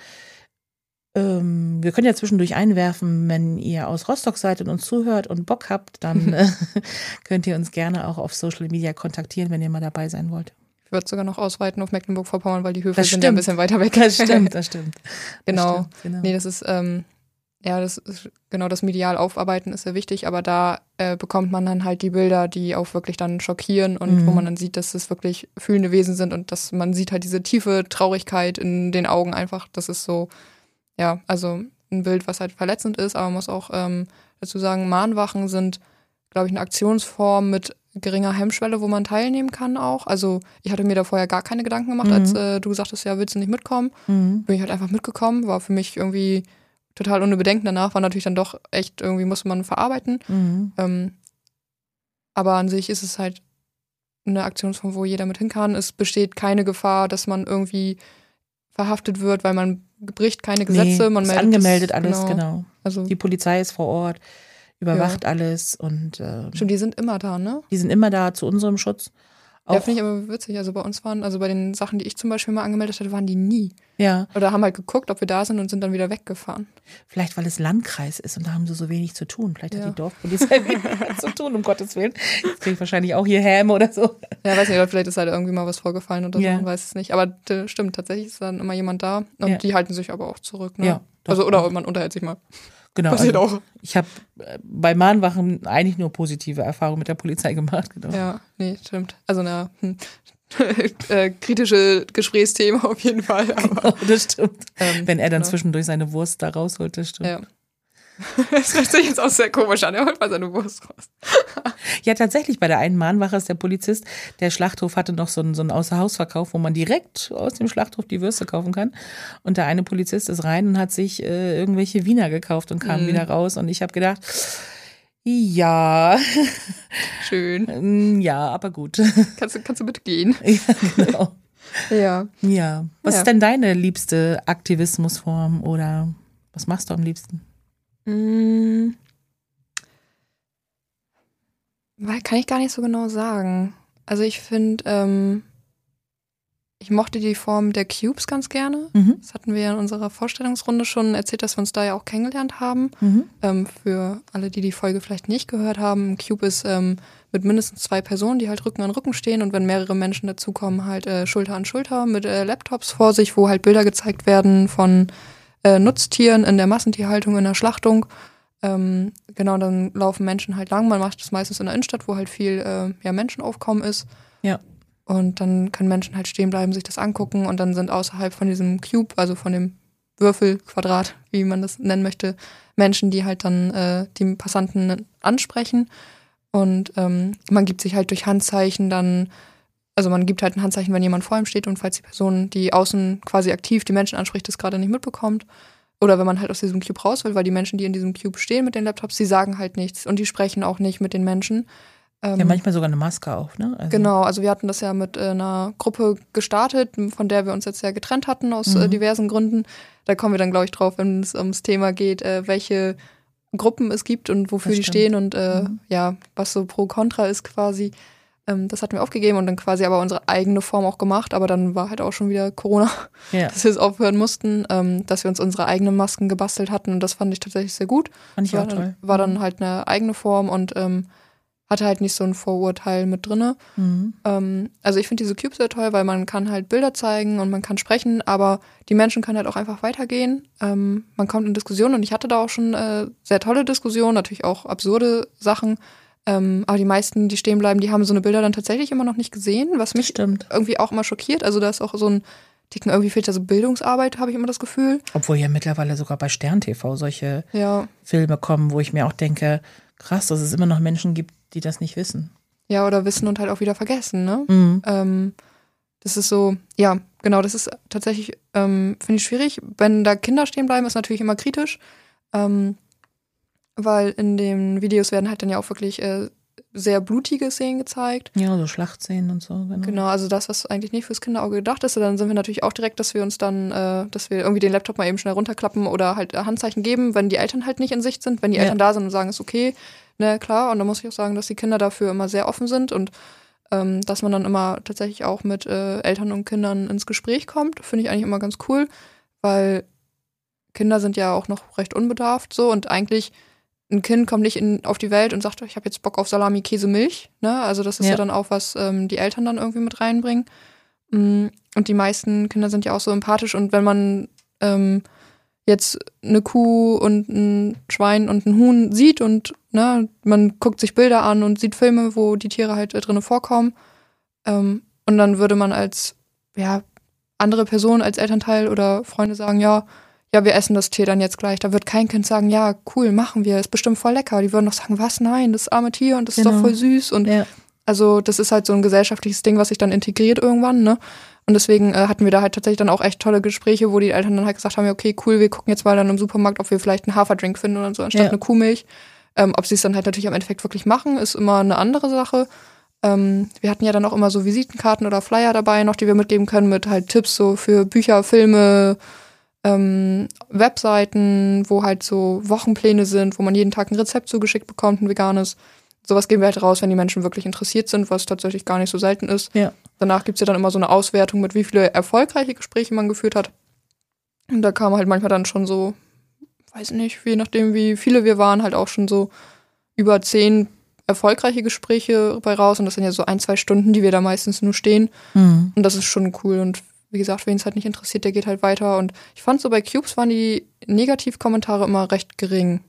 ähm, wir können ja zwischendurch einwerfen, wenn ihr aus Rostock seid und uns zuhört und Bock habt, dann [LAUGHS] äh, [LAUGHS] könnt ihr uns gerne auch auf Social Media kontaktieren, wenn ihr mal dabei sein wollt. Ich würde sogar noch ausweiten auf Mecklenburg-Vorpommern, weil die Höfe Das sind ja ein stimmt. bisschen weiter weg. Das stimmt, das [LAUGHS] stimmt. Das Genau. stimmt, genau. Nee, das ist, ähm, ja, das ist, genau, das medial aufarbeiten ist sehr wichtig, aber da äh, bekommt man dann halt die Bilder, die auch wirklich dann schockieren und Mhm. wo man dann sieht, dass es wirklich fühlende Wesen sind und dass man sieht halt diese tiefe Traurigkeit in den Augen einfach. Das ist so, ja, also ein Bild, was halt verletzend ist, aber man muss auch ähm, dazu sagen, Mahnwachen sind, glaube ich, eine Aktionsform mit geringer Hemmschwelle, wo man teilnehmen kann auch. Also ich hatte mir da vorher gar keine Gedanken gemacht, Mhm. als äh, du gesagt hast, ja, willst du nicht mitkommen? Mhm. bin ich halt einfach mitgekommen, war für mich irgendwie total ohne Bedenken. Danach war natürlich dann doch echt, irgendwie musste man verarbeiten. Mhm. Ähm, aber an sich ist es halt eine Aktionsform, wo jeder mit hin kann. Es besteht keine Gefahr, dass man irgendwie verhaftet wird, weil man bricht keine Gesetze. Nee, man ist meldet angemeldet das, alles, genau. Also Die Polizei ist vor Ort, überwacht alles und äh, stimmt, die sind immer da, ne? die sind immer da zu unserem Schutz. Ja, Auch, finde ich aber witzig. Also bei uns waren, also bei den Sachen, die ich zum Beispiel mal angemeldet hatte, waren die nie. ja, Oder haben halt geguckt, ob wir da sind und sind dann wieder weggefahren. vielleicht weil es Landkreis ist und da haben sie so wenig zu tun. Vielleicht Ja. hat die Dorfpolizei [LAUGHS] weniger zu tun, um Gottes Willen. Jetzt kriege ich wahrscheinlich auch hier Häme oder so. Ja, weiß nicht, vielleicht ist halt irgendwie mal was vorgefallen oder so, Ja. man weiß es nicht. Aber stimmt, tatsächlich ist dann immer jemand da und Ja. die halten sich aber auch zurück. Ne? Ja, doch. also, oder man unterhält sich mal. Genau. Passiert also, auch. Ich habe äh, bei Mahnwachen eigentlich nur positive Erfahrungen mit der Polizei gemacht. Genau. Ja, nee, stimmt. Also eine hm, [LAUGHS] äh, kritische Gesprächsthema auf jeden Fall. [LAUGHS] Aber, das stimmt. ähm, Wenn er dann genau. zwischendurch seine Wurst da rausholt, das stimmt. Ja. [LAUGHS] Das hört sich jetzt auch sehr komisch an. Er holt mal seine Wurst raus. [LAUGHS] Ja, tatsächlich, bei der einen Mahnwache ist der Polizist, der Schlachthof hatte noch so einen, so einen Außerhausverkauf, wo man direkt aus dem Schlachthof die Würste kaufen kann. Und der eine Polizist ist rein und hat sich äh, irgendwelche Wiener gekauft und kam Mhm. wieder raus. Und ich habe gedacht, ja, [LAUGHS] Schön. mm, ja, aber gut. Kannst du, kannst du bitte gehen? ja, genau. Ja. Ja. Was Ja. ist denn deine liebste Aktivismusform oder was machst du am liebsten? Weil kann ich gar nicht so genau sagen. Also ich finde, ähm, ich mochte die Form der Cubes ganz gerne. Mhm. Das hatten wir in unserer Vorstellungsrunde schon erzählt, dass wir uns da ja auch kennengelernt haben. Mhm. Ähm, für alle, die die Folge vielleicht nicht gehört haben, ein Cube ist ähm, mit mindestens zwei Personen, die halt Rücken an Rücken stehen und wenn mehrere Menschen dazukommen, halt äh, Schulter an Schulter mit äh, Laptops vor sich, wo halt Bilder gezeigt werden von äh, Nutztieren in der Massentierhaltung, in der Schlachtung. Ähm, genau, dann laufen Menschen halt lang. Man macht das meistens in der Innenstadt, wo halt viel äh, ja, Menschenaufkommen ist. Ja. Und dann können Menschen halt stehen bleiben, sich das angucken und dann sind außerhalb von diesem Cube, also von dem Würfel, Quadrat, wie man das nennen möchte, Menschen, die halt dann äh, die Passanten ansprechen. Und ähm, man gibt sich halt durch Handzeichen dann, also man gibt halt ein Handzeichen, wenn jemand vor ihm steht und falls die Person, die außen quasi aktiv die Menschen anspricht, das gerade nicht mitbekommt. Oder wenn man halt aus diesem Cube raus will, weil die Menschen, die in diesem Cube stehen mit den Laptops, die sagen halt nichts und die sprechen auch nicht mit den Menschen. Ähm, Ja, manchmal sogar eine Maske auf, ne? Also, Genau, also wir hatten das ja mit äh, einer Gruppe gestartet, von der wir uns jetzt ja getrennt hatten aus äh, Mhm. diversen Gründen. Da kommen wir dann, glaube ich, drauf, wenn es ums Thema geht, äh, welche Gruppen es gibt und wofür Das die stimmt. stehen und äh, Mhm. ja, was so pro Contra ist quasi. Ähm, das hatten wir aufgegeben und dann quasi aber unsere eigene Form auch gemacht, aber dann war halt auch schon wieder Corona, Ja, [LAUGHS] dass wir es aufhören mussten, ähm, dass wir uns unsere eigenen Masken gebastelt hatten und das fand ich tatsächlich sehr gut fand ich war, auch toll. Dann, war dann halt eine eigene Form und ähm, hatte halt nicht so ein Vorurteil mit drinne. Mhm. Ähm, also ich finde diese Cubes sehr toll, weil man kann halt Bilder zeigen und man kann sprechen, aber die Menschen können halt auch einfach weitergehen. Ähm, man kommt in Diskussionen und ich hatte da auch schon äh, sehr tolle Diskussionen, natürlich auch absurde Sachen. Ähm, aber die meisten, die stehen bleiben, die haben so eine Bilder dann tatsächlich immer noch nicht gesehen, was mich Stimmt. irgendwie auch immer schockiert. Also da ist auch so ein Ticken, irgendwie fehlt da so Bildungsarbeit, habe ich immer das Gefühl. Obwohl ja mittlerweile sogar bei Stern TV solche Ja, Filme kommen, wo ich mir auch denke, krass, dass es immer noch Menschen gibt, die das nicht wissen. ja, oder wissen und halt auch wieder vergessen, ne? Mhm. Ähm, das ist so, ja, genau, das ist tatsächlich, ähm, finde ich schwierig. Wenn da Kinder stehen bleiben, ist natürlich immer kritisch, ähm, weil in den Videos werden halt dann ja auch wirklich äh, sehr blutige Szenen gezeigt. Ja, so Schlachtszenen und so. Genau. Genau, also das, was eigentlich nicht fürs Kinderauge gedacht ist. Und dann sind wir natürlich auch direkt, dass wir uns dann, äh, dass wir irgendwie den Laptop mal eben schnell runterklappen oder halt äh, Handzeichen geben, wenn die Eltern halt nicht in Sicht sind. Wenn die Ja. Eltern da sind und sagen, ist okay, Ne, klar. Und da muss ich auch sagen, dass die Kinder dafür immer sehr offen sind und ähm, dass man dann immer tatsächlich auch mit äh, Eltern und Kindern ins Gespräch kommt. Finde ich eigentlich immer ganz cool, weil Kinder sind ja auch noch recht unbedarft so und eigentlich ein Kind kommt nicht in, auf die Welt und sagt, ich habe jetzt Bock auf Salami, Käse, Milch. Ne? Also das ist ja, ja dann auch was ähm, die Eltern dann irgendwie mit reinbringen. Mm, und die meisten Kinder sind ja auch so empathisch und wenn man ähm, jetzt eine Kuh und ein Schwein und ein Huhn sieht und ne, man guckt sich Bilder an und sieht Filme, wo die Tiere halt äh, drinne vorkommen, ähm, und dann würde man als ja andere Person, als Elternteil oder Freunde sagen, ja, ja, wir essen das Tier dann jetzt gleich. Da wird kein Kind sagen, ja, cool, machen wir, ist bestimmt voll lecker. Die würden doch sagen, was, nein, das arme Tier und das genau. ist doch genau. voll süß. Und ja. also das ist halt so ein gesellschaftliches Ding, was sich dann integriert irgendwann, ne? Und deswegen äh, hatten wir da halt tatsächlich dann auch echt tolle Gespräche, wo die Eltern dann halt gesagt haben, ja, okay, cool, wir gucken jetzt mal dann im Supermarkt, ob wir vielleicht einen Haferdrink finden oder so, anstatt ja. eine Kuhmilch. Ähm, ob sie es dann halt natürlich am Endeffekt wirklich machen, ist immer eine andere Sache. Ähm, wir hatten ja dann auch immer so Visitenkarten oder Flyer dabei noch, die wir mitgeben können mit halt Tipps so für Bücher, Filme, ähm, Webseiten, wo halt so Wochenpläne sind, wo man jeden Tag ein Rezept zugeschickt bekommt, ein veganes. Sowas geben wir halt raus, wenn die Menschen wirklich interessiert sind, was tatsächlich gar nicht so selten ist. Ja. Danach gibt's ja dann immer so eine Auswertung mit, wie viele erfolgreiche Gespräche man geführt hat. Und da kam halt manchmal dann schon so, weiß nicht, je nachdem, wie viele wir waren, halt auch schon so über zehn erfolgreiche Gespräche bei raus. Und das sind ja so ein, zwei Stunden, die wir da meistens nur stehen. Mhm. Und das ist schon cool. Und wie gesagt, wen es halt nicht interessiert, der geht halt weiter. Und ich fand so bei Cubes waren die Negativkommentare immer recht gering.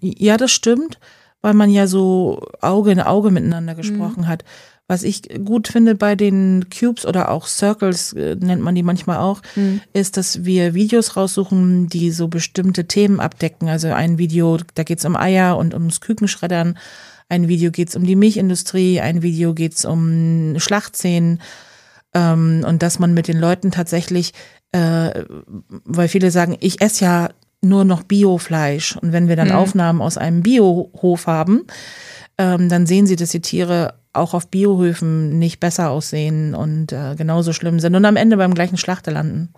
Ja, das stimmt, weil man ja so Auge in Auge miteinander mhm. gesprochen mhm. hat. Was ich gut finde bei den Cubes oder auch Circles, äh, nennt man die manchmal auch, mhm. ist, dass wir Videos raussuchen, die so bestimmte Themen abdecken. Also ein Video, da geht's um Eier und ums Kükenschreddern. Ein Video geht's um die Milchindustrie. Ein Video geht's um Schlachtszenen ähm, und dass man mit den Leuten tatsächlich, äh, weil viele sagen, ich esse ja nur noch Biofleisch und wenn wir dann mhm. Aufnahmen aus einem Biohof haben, ähm, dann sehen sie, dass die Tiere auch auf Biohöfen nicht besser aussehen und äh, genauso schlimm sind und am Ende beim gleichen Schlachter landen.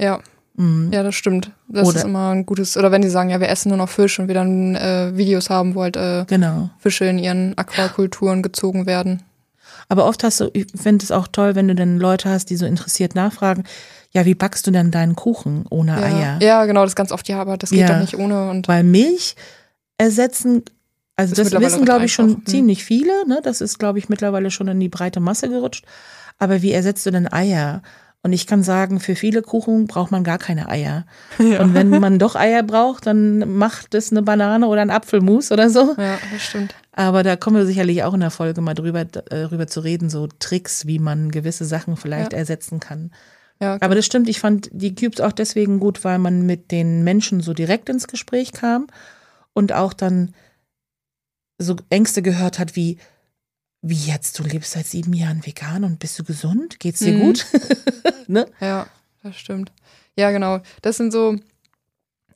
Ja. Mhm. Ja, das stimmt. Das oder, ist immer ein gutes. Oder wenn die sagen, ja, wir essen nur noch Fisch und wir dann äh, Videos haben, wo halt äh, genau. Fische in ihren Aquakulturen gezogen werden. Aber oft hast du, ich finde es auch toll, wenn du dann Leute hast, die so interessiert nachfragen, ja, wie backst du denn deinen Kuchen ohne ja. Eier? Ja, genau, das ist ganz oft, ja, aber das geht ja. doch nicht ohne. Und Weil Milch ersetzen, also das wissen, glaube ich, schon einfach. Hm. ziemlich viele, ne? Das ist, glaube ich, mittlerweile schon in die breite Masse gerutscht. Aber wie ersetzt du denn Eier? Und ich kann sagen, für viele Kuchen braucht man gar keine Eier. [LAUGHS] Ja. Und wenn man doch Eier braucht, dann macht es eine Banane oder ein Apfelmus oder so. Ja, das stimmt. Aber da kommen wir sicherlich auch in der Folge mal drüber, äh, drüber zu reden, so Tricks, wie man gewisse Sachen vielleicht ja. ersetzen kann. Ja, okay. Aber das stimmt, ich fand die Cubes auch deswegen gut, weil man mit den Menschen so direkt ins Gespräch kam und auch dann so Ängste gehört hat wie, wie jetzt, du lebst seit sieben Jahren vegan und bist du gesund? Geht's dir mhm. gut? [LAUGHS] ne? Ja, das stimmt. Ja, genau. Das sind so,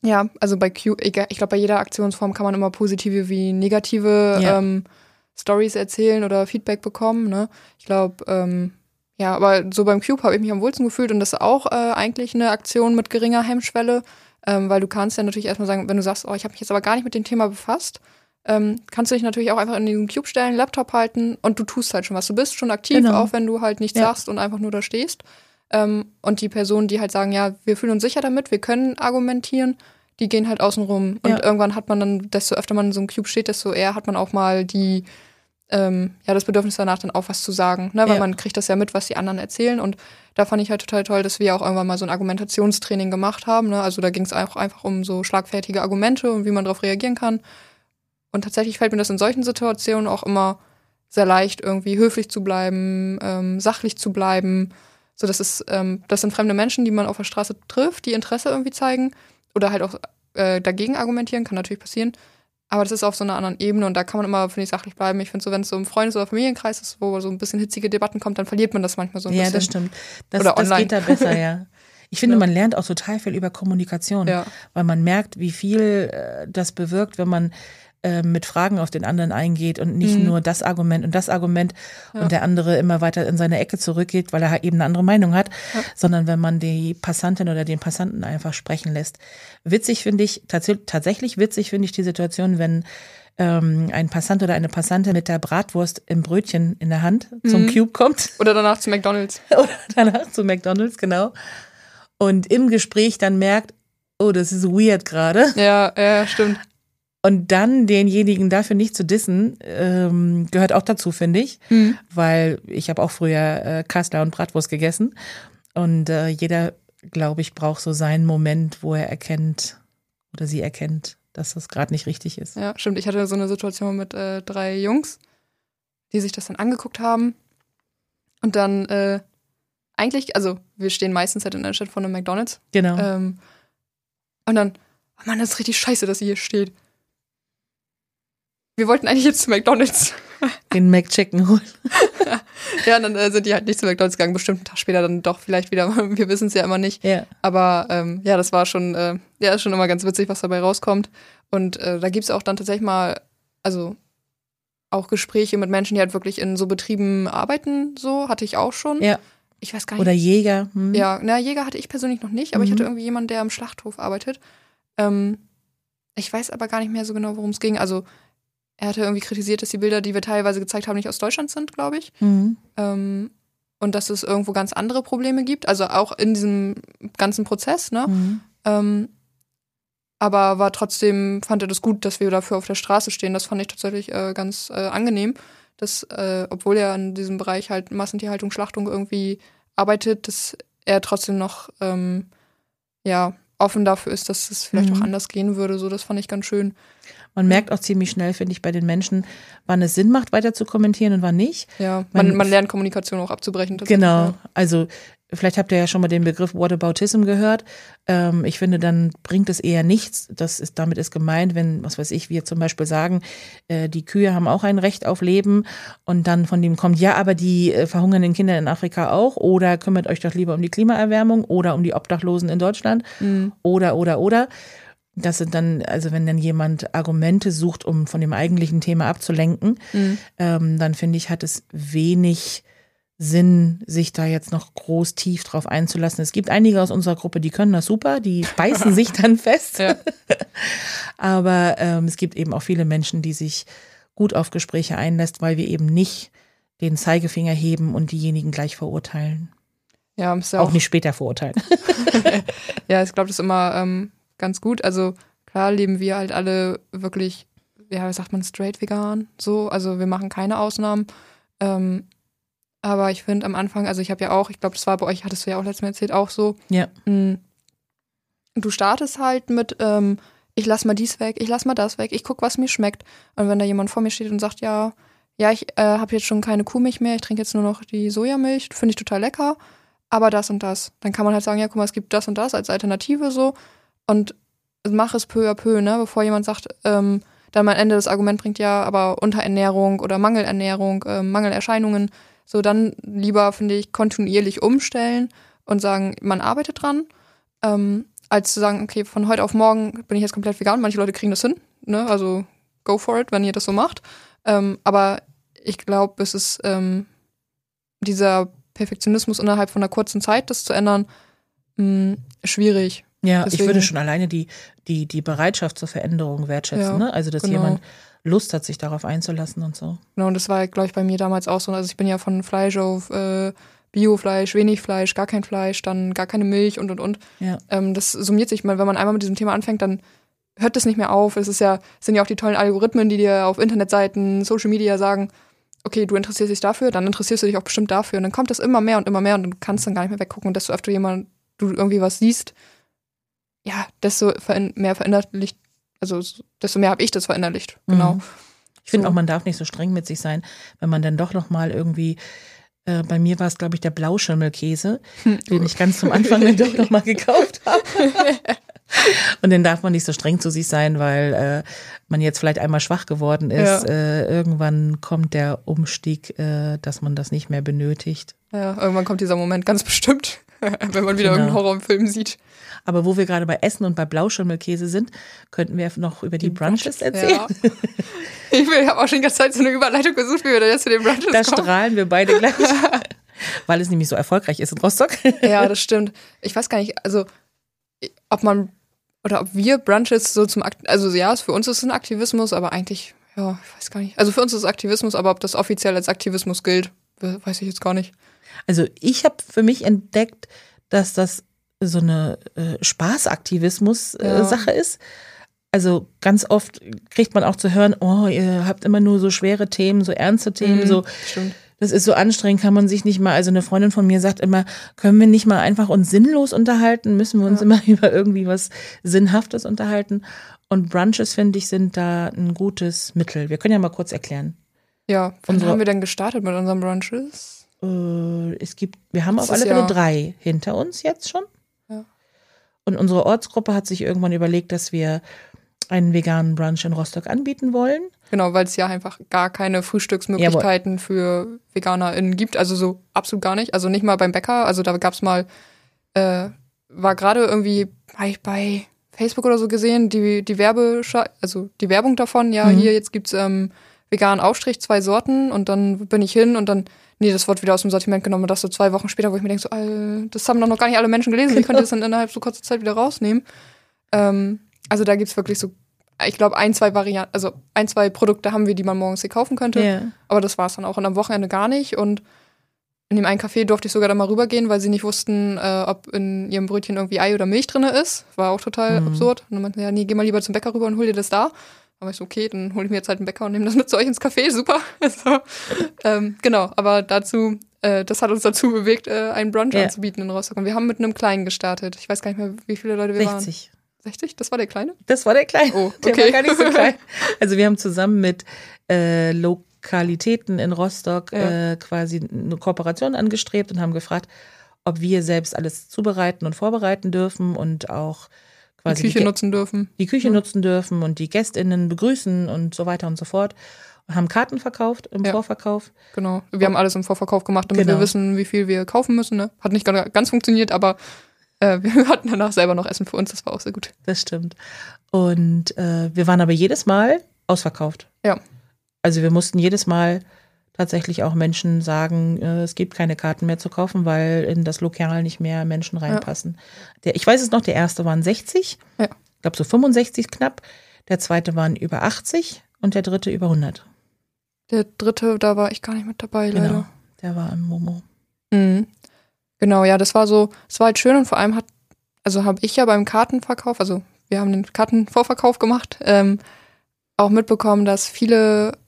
ja, also bei Q, ich glaube, bei jeder Aktionsform kann man immer positive wie negative ja. ähm, Stories erzählen oder Feedback bekommen. Ne? Ich glaube, ähm, ja, aber so beim Cube habe ich mich am wohlsten gefühlt und das ist auch äh, eigentlich eine Aktion mit geringer Hemmschwelle, ähm, weil du kannst ja natürlich erstmal sagen, wenn du sagst, oh, ich habe mich jetzt aber gar nicht mit dem Thema befasst, ähm, kannst du dich natürlich auch einfach in den Cube stellen, Laptop halten und du tust halt schon was. Du bist schon aktiv, genau. auch wenn du halt nichts ja. sagst und einfach nur da stehst. Ähm, und die Personen, die halt sagen, ja, wir fühlen uns sicher damit, wir können argumentieren, die gehen halt außen rum. Und ja. irgendwann hat man dann, desto öfter man in so einem Cube steht, desto eher hat man auch mal die, ähm, ja, das Bedürfnis danach dann auch was zu sagen. Ne? Weil ja. man kriegt das ja mit, was die anderen erzählen. Und da fand ich halt total toll, dass wir auch irgendwann mal so ein Argumentationstraining gemacht haben. Ne? Also da ging es auch einfach um so schlagfertige Argumente und wie man darauf reagieren kann. Und tatsächlich fällt mir das in solchen Situationen auch immer sehr leicht, irgendwie höflich zu bleiben, ähm, sachlich zu bleiben. So, das ist, ähm, das sind fremde Menschen, die man auf der Straße trifft, die Interesse irgendwie zeigen oder halt auch äh, dagegen argumentieren, kann natürlich passieren. Aber das ist auf so einer anderen Ebene und da kann man immer, finde ich, sachlich bleiben. Ich finde so, wenn es so im Freundes- oder Familienkreis ist, wo so ein bisschen hitzige Debatten kommt, dann verliert man das manchmal so ein ja, bisschen. Ja, das stimmt. Das, oder das geht da besser, ja. [LAUGHS] Ich finde, ja. man lernt auch total viel über Kommunikation, ja. weil man merkt, wie viel äh, das bewirkt, wenn man äh, mit Fragen auf den anderen eingeht und nicht mhm. nur das Argument und das Argument ja. und der andere immer weiter in seine Ecke zurückgeht, weil er eben eine andere Meinung hat, ja. sondern wenn man die Passantin oder den Passanten einfach sprechen lässt. Witzig finde ich, tats tatsächlich witzig finde ich die Situation, wenn ähm, ein Passant oder eine Passantin mit der Bratwurst im Brötchen in der Hand zum mhm. Cube kommt. Oder danach zu McDonalds. [LAUGHS] oder danach zu McDonalds, genau. Und im Gespräch dann merkt, oh, das ist weird gerade. Ja, ja, stimmt. Und dann denjenigen dafür nicht zu dissen, ähm, gehört auch dazu, finde ich. Mhm. Weil ich habe auch früher äh, Kassler und Bratwurst gegessen. Und äh, jeder, glaube ich, braucht so seinen Moment, wo er erkennt oder sie erkennt, dass das gerade nicht richtig ist. Ja, stimmt. Ich hatte so eine Situation mit äh, drei Jungs, die sich das dann angeguckt haben. Und dann äh, eigentlich, also wir stehen meistens halt in der Stadt von einem McDonalds. Genau. Ähm, und dann, oh Mann, das ist richtig scheiße, dass sie hier steht. Wir wollten eigentlich jetzt zu McDonalds. [LAUGHS] Den McChicken holen. [LAUGHS] ja, und dann äh, sind die halt nicht zu McDonalds gegangen, bestimmt einen Tag später dann doch vielleicht wieder. Wir wissen es ja immer nicht. Ja. Aber ähm, ja, das war schon, äh, ja, ist schon immer ganz witzig, was dabei rauskommt. Und äh, da gibt es auch dann tatsächlich mal, also auch Gespräche mit Menschen, die halt wirklich in so Betrieben arbeiten, so hatte ich auch schon. Ja. Ich weiß gar nicht. Oder Jäger. Hm. Ja, na, Jäger hatte ich persönlich noch nicht, aber mhm. ich hatte irgendwie jemanden, der am Schlachthof arbeitet. Ähm, ich weiß aber gar nicht mehr so genau, worum es ging. Also er hatte irgendwie kritisiert, dass die Bilder, die wir teilweise gezeigt haben, nicht aus Deutschland sind, glaube ich. Mhm. Ähm, und dass es irgendwo ganz andere Probleme gibt, also auch in diesem ganzen Prozess, ne? Mhm. Ähm, aber war trotzdem, fand er das gut, dass wir dafür auf der Straße stehen. Das fand ich tatsächlich äh, ganz äh, angenehm, dass, äh, obwohl er in diesem Bereich halt Massentierhaltung, Schlachtung irgendwie arbeitet, dass er trotzdem noch ähm, ja, offen dafür ist, dass es vielleicht mhm. auch anders gehen würde. So, das fand ich ganz schön. Man merkt auch ziemlich schnell, finde ich, bei den Menschen, wann es Sinn macht, weiter zu kommentieren und wann nicht. Ja, man, man, man lernt Kommunikation auch abzubrechen. Genau. Also vielleicht habt ihr ja schon mal den Begriff Whataboutism gehört. Ähm, ich finde, dann bringt es eher nichts. Das ist, damit ist gemeint, wenn, was weiß ich, wir zum Beispiel sagen, äh, die Kühe haben auch ein Recht auf Leben und dann von dem kommt, ja, aber die äh, verhungernden Kinder in Afrika auch oder kümmert euch doch lieber um die Klimaerwärmung oder um die Obdachlosen in Deutschland mhm. oder, oder, oder. Das sind dann, also wenn dann jemand Argumente sucht, um von dem eigentlichen Thema abzulenken, mhm. ähm, dann finde ich, hat es wenig Sinn, sich da jetzt noch groß tief drauf einzulassen. Es gibt einige aus unserer Gruppe, die können das super, die [LAUGHS] beißen sich dann fest. Ja. [LAUGHS] Aber ähm, es gibt eben auch viele Menschen, die sich gut auf Gespräche einlässt, weil wir eben nicht den Zeigefinger heben und diejenigen gleich verurteilen. Ja, ist ja auch, auch nicht später verurteilen. [LAUGHS] ja, ich glaube, das ist immer ähm, ganz gut. Also klar leben wir halt alle wirklich, ja, wie sagt man, straight vegan, so. Also wir machen keine Ausnahmen. Ähm, aber ich finde am Anfang, also ich habe ja auch, ich glaube, das war bei euch, hattest du ja auch letztes Mal erzählt, auch so. Ja. Mh, mm, du startest halt mit, ähm, ich lass mal dies weg, ich lass mal das weg, ich guck, was mir schmeckt. Und wenn da jemand vor mir steht und sagt, ja, ja, ich äh, habe jetzt schon keine Kuhmilch mehr, ich trinke jetzt nur noch die Sojamilch, finde ich total lecker, aber das und das. Dann kann man halt sagen, ja, guck mal, es gibt das und das als Alternative so und mach es peu à peu, ne, bevor jemand sagt, ähm, dann am Ende das Argument bringt, ja, aber Unterernährung oder Mangelernährung, äh, Mangelerscheinungen, so dann lieber, finde ich, kontinuierlich umstellen und sagen, man arbeitet dran, ähm, als zu sagen, okay, von heute auf morgen bin ich jetzt komplett vegan. Manche Leute kriegen das hin, ne, also go for it, wenn ihr das so macht. Ähm, aber ich glaube, es ist ähm, dieser Perfektionismus innerhalb von einer kurzen Zeit, das zu ändern, mh, schwierig. Ja, Deswegen, ich würde schon alleine die, die, die Bereitschaft zur Veränderung wertschätzen. Ja, ne? Also, dass genau. jemand Lust hat, sich darauf einzulassen und so. Genau, und das war, glaube ich, bei mir damals auch so. Also, ich bin ja von Fleisch auf äh, Biofleisch, wenig Fleisch, gar kein Fleisch, dann gar keine Milch und und und. Ja. Ähm, das summiert sich mal, wenn man einmal mit diesem Thema anfängt, dann hört das nicht mehr auf. Es ist ja, sind ja auch die tollen Algorithmen, die dir auf Internetseiten, Social Media sagen, okay, du interessierst dich dafür, dann interessierst du dich auch bestimmt dafür. Und dann kommt das immer mehr und immer mehr und du kannst dann gar nicht mehr weggucken. Und desto öfter jemand, du irgendwie was siehst, ja, desto mehr verinnerlicht, also desto mehr habe ich das verinnerlicht. Genau. Mhm. Ich finde so. auch, man darf nicht so streng mit sich sein, wenn man dann doch noch mal irgendwie äh, bei mir war es, glaube ich, der Blauschimmelkäse, den ich ganz zum Anfang dann doch noch mal gekauft [LAUGHS] habe. Und dann darf man nicht so streng zu sich sein, weil äh, man jetzt vielleicht einmal schwach geworden ist. Ja. Äh, irgendwann kommt der Umstieg, äh, dass man das nicht mehr benötigt. Ja, irgendwann kommt dieser Moment ganz bestimmt. [LAUGHS] wenn man wieder genau. irgendeinen Horrorfilm sieht. Aber wo wir gerade bei Essen und bei Blauschimmelkäse sind, könnten wir noch über die, die Brunches erzählen. Ja. [LAUGHS] Ich habe auch schon die ganze Zeit so eine Überleitung gesucht, wie wir da jetzt zu den Brunches da kommen. Da strahlen wir beide gleich. [LAUGHS] weil es nämlich so erfolgreich ist in Rostock. ja, das stimmt. Ich weiß gar nicht, also ob man oder ob wir Brunches so zum Akt also ja, für uns ist es ein Aktivismus, aber eigentlich, ja, ich weiß gar nicht. Also für uns ist es Aktivismus, aber ob das offiziell als Aktivismus gilt, weiß ich jetzt gar nicht. Also ich habe für mich entdeckt, dass das so eine äh, Spaßaktivismus-Sache äh, ja. ist. Also ganz oft kriegt man auch zu hören, oh, ihr habt immer nur so schwere Themen, so ernste Themen, mhm, so. Stimmt das ist so anstrengend, kann man sich nicht mal, also eine Freundin von mir sagt immer, können wir nicht mal einfach uns sinnlos unterhalten, müssen wir uns ja. immer [LAUGHS] über irgendwie was Sinnhaftes unterhalten. Und Brunches, finde ich, sind da ein gutes Mittel. Wir können ja mal kurz erklären. Ja, wann Unsere, haben wir denn gestartet mit unseren Brunches? Äh, es gibt, wir haben auf alle Fälle drei hinter uns jetzt schon. Ja. Und unsere Ortsgruppe hat sich irgendwann überlegt, dass wir einen veganen Brunch in Rostock anbieten wollen. Genau, weil es ja einfach gar keine Frühstücksmöglichkeiten Jawohl. für VeganerInnen gibt. Also so absolut gar nicht. Also nicht mal beim Bäcker. Also da gab es mal, äh, war gerade irgendwie bei, bei Facebook oder so gesehen, die, die Werbe, also die Werbung davon, ja, mhm. hier jetzt gibt's ähm, veganen Aufstrich, zwei Sorten und dann bin ich hin und dann, nee, das Wort wieder aus dem Sortiment genommen und das so zwei Wochen später, wo ich mir denke, so, all, das haben doch noch gar nicht alle Menschen gelesen, genau. wie könnt ihr das dann innerhalb so kurzer Zeit wieder rausnehmen? Ähm, also da gibt's wirklich so ich glaube, ein, zwei Varianten, also ein, zwei Produkte haben wir, die man morgens hier kaufen könnte. Yeah. Aber das war es dann auch. Und am Wochenende gar nicht. Und in dem einen Café durfte ich sogar da mal rübergehen, weil sie nicht wussten, äh, ob in ihrem Brötchen irgendwie Ei oder Milch drin ist. War auch total mhm. absurd. Und dann meinten ja, nee, geh mal lieber zum Bäcker rüber und hol dir das da. Aber ich so, okay, dann hole ich mir jetzt halt einen Bäcker und nehme das mit zu euch ins Café, super. [LAUGHS] so, ähm, genau, aber dazu, äh, das hat uns dazu bewegt, äh, einen Brunch ja. anzubieten in Rostock. Und wir haben mit einem kleinen gestartet. Ich weiß gar nicht mehr, wie viele Leute wir 60. waren. 60. 60? Das war der Kleine? Das war der Kleine. Oh, okay. Der war gar nicht so klein. [LAUGHS] Also wir haben zusammen mit äh, Lokalitäten in Rostock ja. äh, quasi eine Kooperation angestrebt und haben gefragt, ob wir selbst alles zubereiten und vorbereiten dürfen und auch quasi die Küche die, nutzen dürfen. Die Küche ja. nutzen dürfen und die GästInnen begrüßen und so weiter und so fort. Und haben Karten verkauft im ja. Vorverkauf. Genau. Wir haben alles im Vorverkauf gemacht, damit genau. wir wissen, wie viel wir kaufen müssen. Ne? Hat nicht ganz funktioniert, aber äh, [LAUGHS] wir hatten danach selber noch Essen für uns, das war auch sehr gut. Das stimmt. Und äh, wir waren aber jedes Mal ausverkauft. Ja. Also wir mussten jedes Mal tatsächlich auch Menschen sagen, äh, es gibt keine Karten mehr zu kaufen, weil in das Lokal nicht mehr Menschen reinpassen. Ja. Der, ich weiß es noch, der erste waren 60, ja. ich glaube so 65 knapp, der zweite waren über 80 und der dritte über 100. Der dritte, da war ich gar nicht mit dabei, genau, leider. Der war im Momo. Mhm. Genau, ja, das war so, es war halt schön und vor allem hat, also habe ich ja beim Kartenverkauf, also wir haben den Kartenvorverkauf gemacht, ähm, auch mitbekommen, dass viele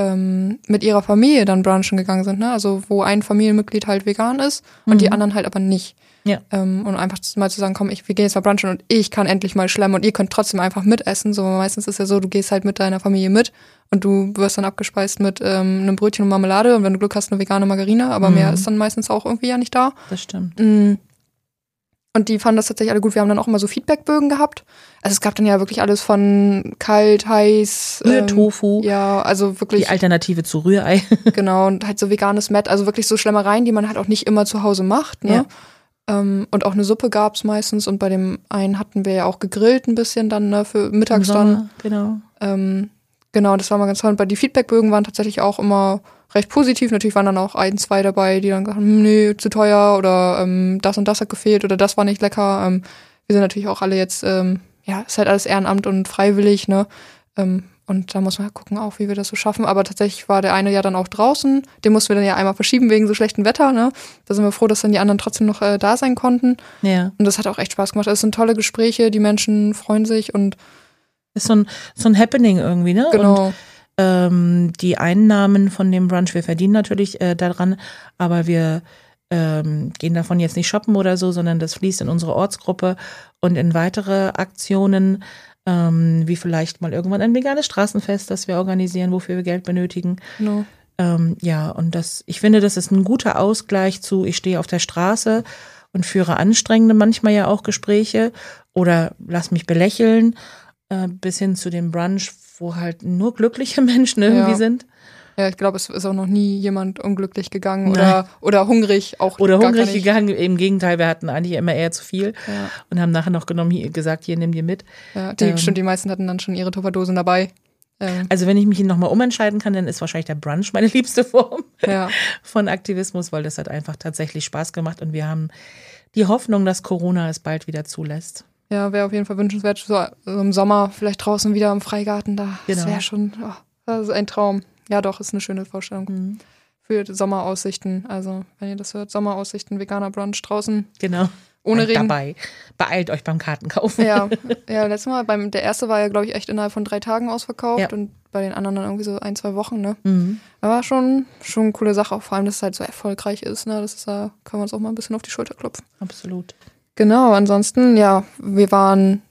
ähm, mit ihrer Familie dann brunchen gegangen sind, ne? Also wo ein Familienmitglied halt vegan ist und mhm. die anderen halt aber nicht. Ja. Ähm, und einfach mal zu sagen, komm, ich, wir gehen jetzt mal brunchen und ich kann endlich mal schlemmen und ihr könnt trotzdem einfach mitessen. So meistens ist ja so, du gehst halt mit deiner Familie mit und du wirst dann abgespeist mit ähm, einem Brötchen und Marmelade und wenn du Glück hast, eine vegane Margarine, aber mhm. mehr ist dann meistens auch irgendwie ja nicht da. Das stimmt. Mhm. Und die fanden das tatsächlich alle gut. Wir haben dann auch immer so Feedbackbögen gehabt. Also es gab dann ja wirklich alles von kalt, heiß. Rührtofu. Ähm, ja, also wirklich. Die Alternative zu Rührei. [LAUGHS] genau, und halt so veganes Met. Also wirklich so Schlemmereien, die man halt auch nicht immer zu Hause macht. Ne? Ja. Ähm, und auch eine Suppe gab es meistens. Und bei dem einen hatten wir ja auch gegrillt ein bisschen dann ne, für mittags dann. Genau. Ähm, genau, das war mal ganz toll. Und die Feedbackbögen waren tatsächlich auch immer recht positiv. Natürlich waren dann auch ein, zwei dabei, die dann gesagt haben, hm, nee, zu teuer oder ähm, das und das hat gefehlt oder das war nicht lecker. Ähm, wir sind natürlich auch alle jetzt, ähm, ja, ist halt alles Ehrenamt und freiwillig, ne? Ähm, und da muss man halt gucken auch, wie wir das so schaffen. Aber tatsächlich war der eine ja dann auch draußen. Den mussten wir dann ja einmal verschieben wegen so schlechtem Wetter. Ne? Da sind wir froh, dass dann die anderen trotzdem noch äh, da sein konnten. Ja. Und das hat auch echt Spaß gemacht. Es sind tolle Gespräche, die Menschen freuen sich und ist so ein, so ein Happening irgendwie, ne? Genau. Und, ähm, die Einnahmen von dem Brunch, wir verdienen natürlich äh, daran, aber wir ähm, gehen davon jetzt nicht shoppen oder so, sondern das fließt in unsere Ortsgruppe und in weitere Aktionen ähm, wie vielleicht mal irgendwann ein veganes Straßenfest, das wir organisieren, wofür wir Geld benötigen. No. Ähm, ja, und das, ich finde, das ist ein guter Ausgleich zu, ich stehe auf der Straße und führe anstrengende manchmal ja auch Gespräche oder lass mich belächeln, äh, bis hin zu dem Brunch, wo halt nur glückliche [LAUGHS] Menschen irgendwie ja. sind. Ja, ich glaube, es ist auch noch nie jemand unglücklich gegangen oder, oder hungrig auch. Oder hungrig gegangen. Im Gegenteil, wir hatten eigentlich immer eher zu viel ja. und haben nachher noch genommen, hier, gesagt, hier, nimm dir mit. Ja, die, ähm, stimmt, die meisten hatten dann schon ihre Tupperdosen dabei. Ähm. Also wenn ich mich nochmal umentscheiden kann, dann ist wahrscheinlich der Brunch meine [LAUGHS] liebste Form ja. von Aktivismus, weil das hat einfach tatsächlich Spaß gemacht und wir haben die Hoffnung, dass Corona es bald wieder zulässt. Ja, wäre auf jeden Fall wünschenswert, so, so, im Sommer vielleicht draußen wieder im Freigarten da. Genau. Das wäre schon, oh, das ist ein Traum. Ja, doch, ist eine schöne Vorstellung. Mhm. Für Sommeraussichten. Also, wenn ihr das hört, Sommeraussichten, veganer Brunch draußen. Genau. Ohne Regen. dabei. Beeilt euch beim Kartenkaufen. Ja, [LAUGHS] ja letztes Mal, beim, der erste war ja, glaube ich, echt innerhalb von drei Tagen ausverkauft ja. und bei den anderen dann irgendwie so ein, zwei Wochen, ne? Mhm. Aber schon, schon eine coole Sache, auch vor allem, dass es halt so erfolgreich ist, ne? Das ist, da kann man uns auch mal ein bisschen auf die Schulter klopfen. Absolut. Genau, ansonsten, ja, wir waren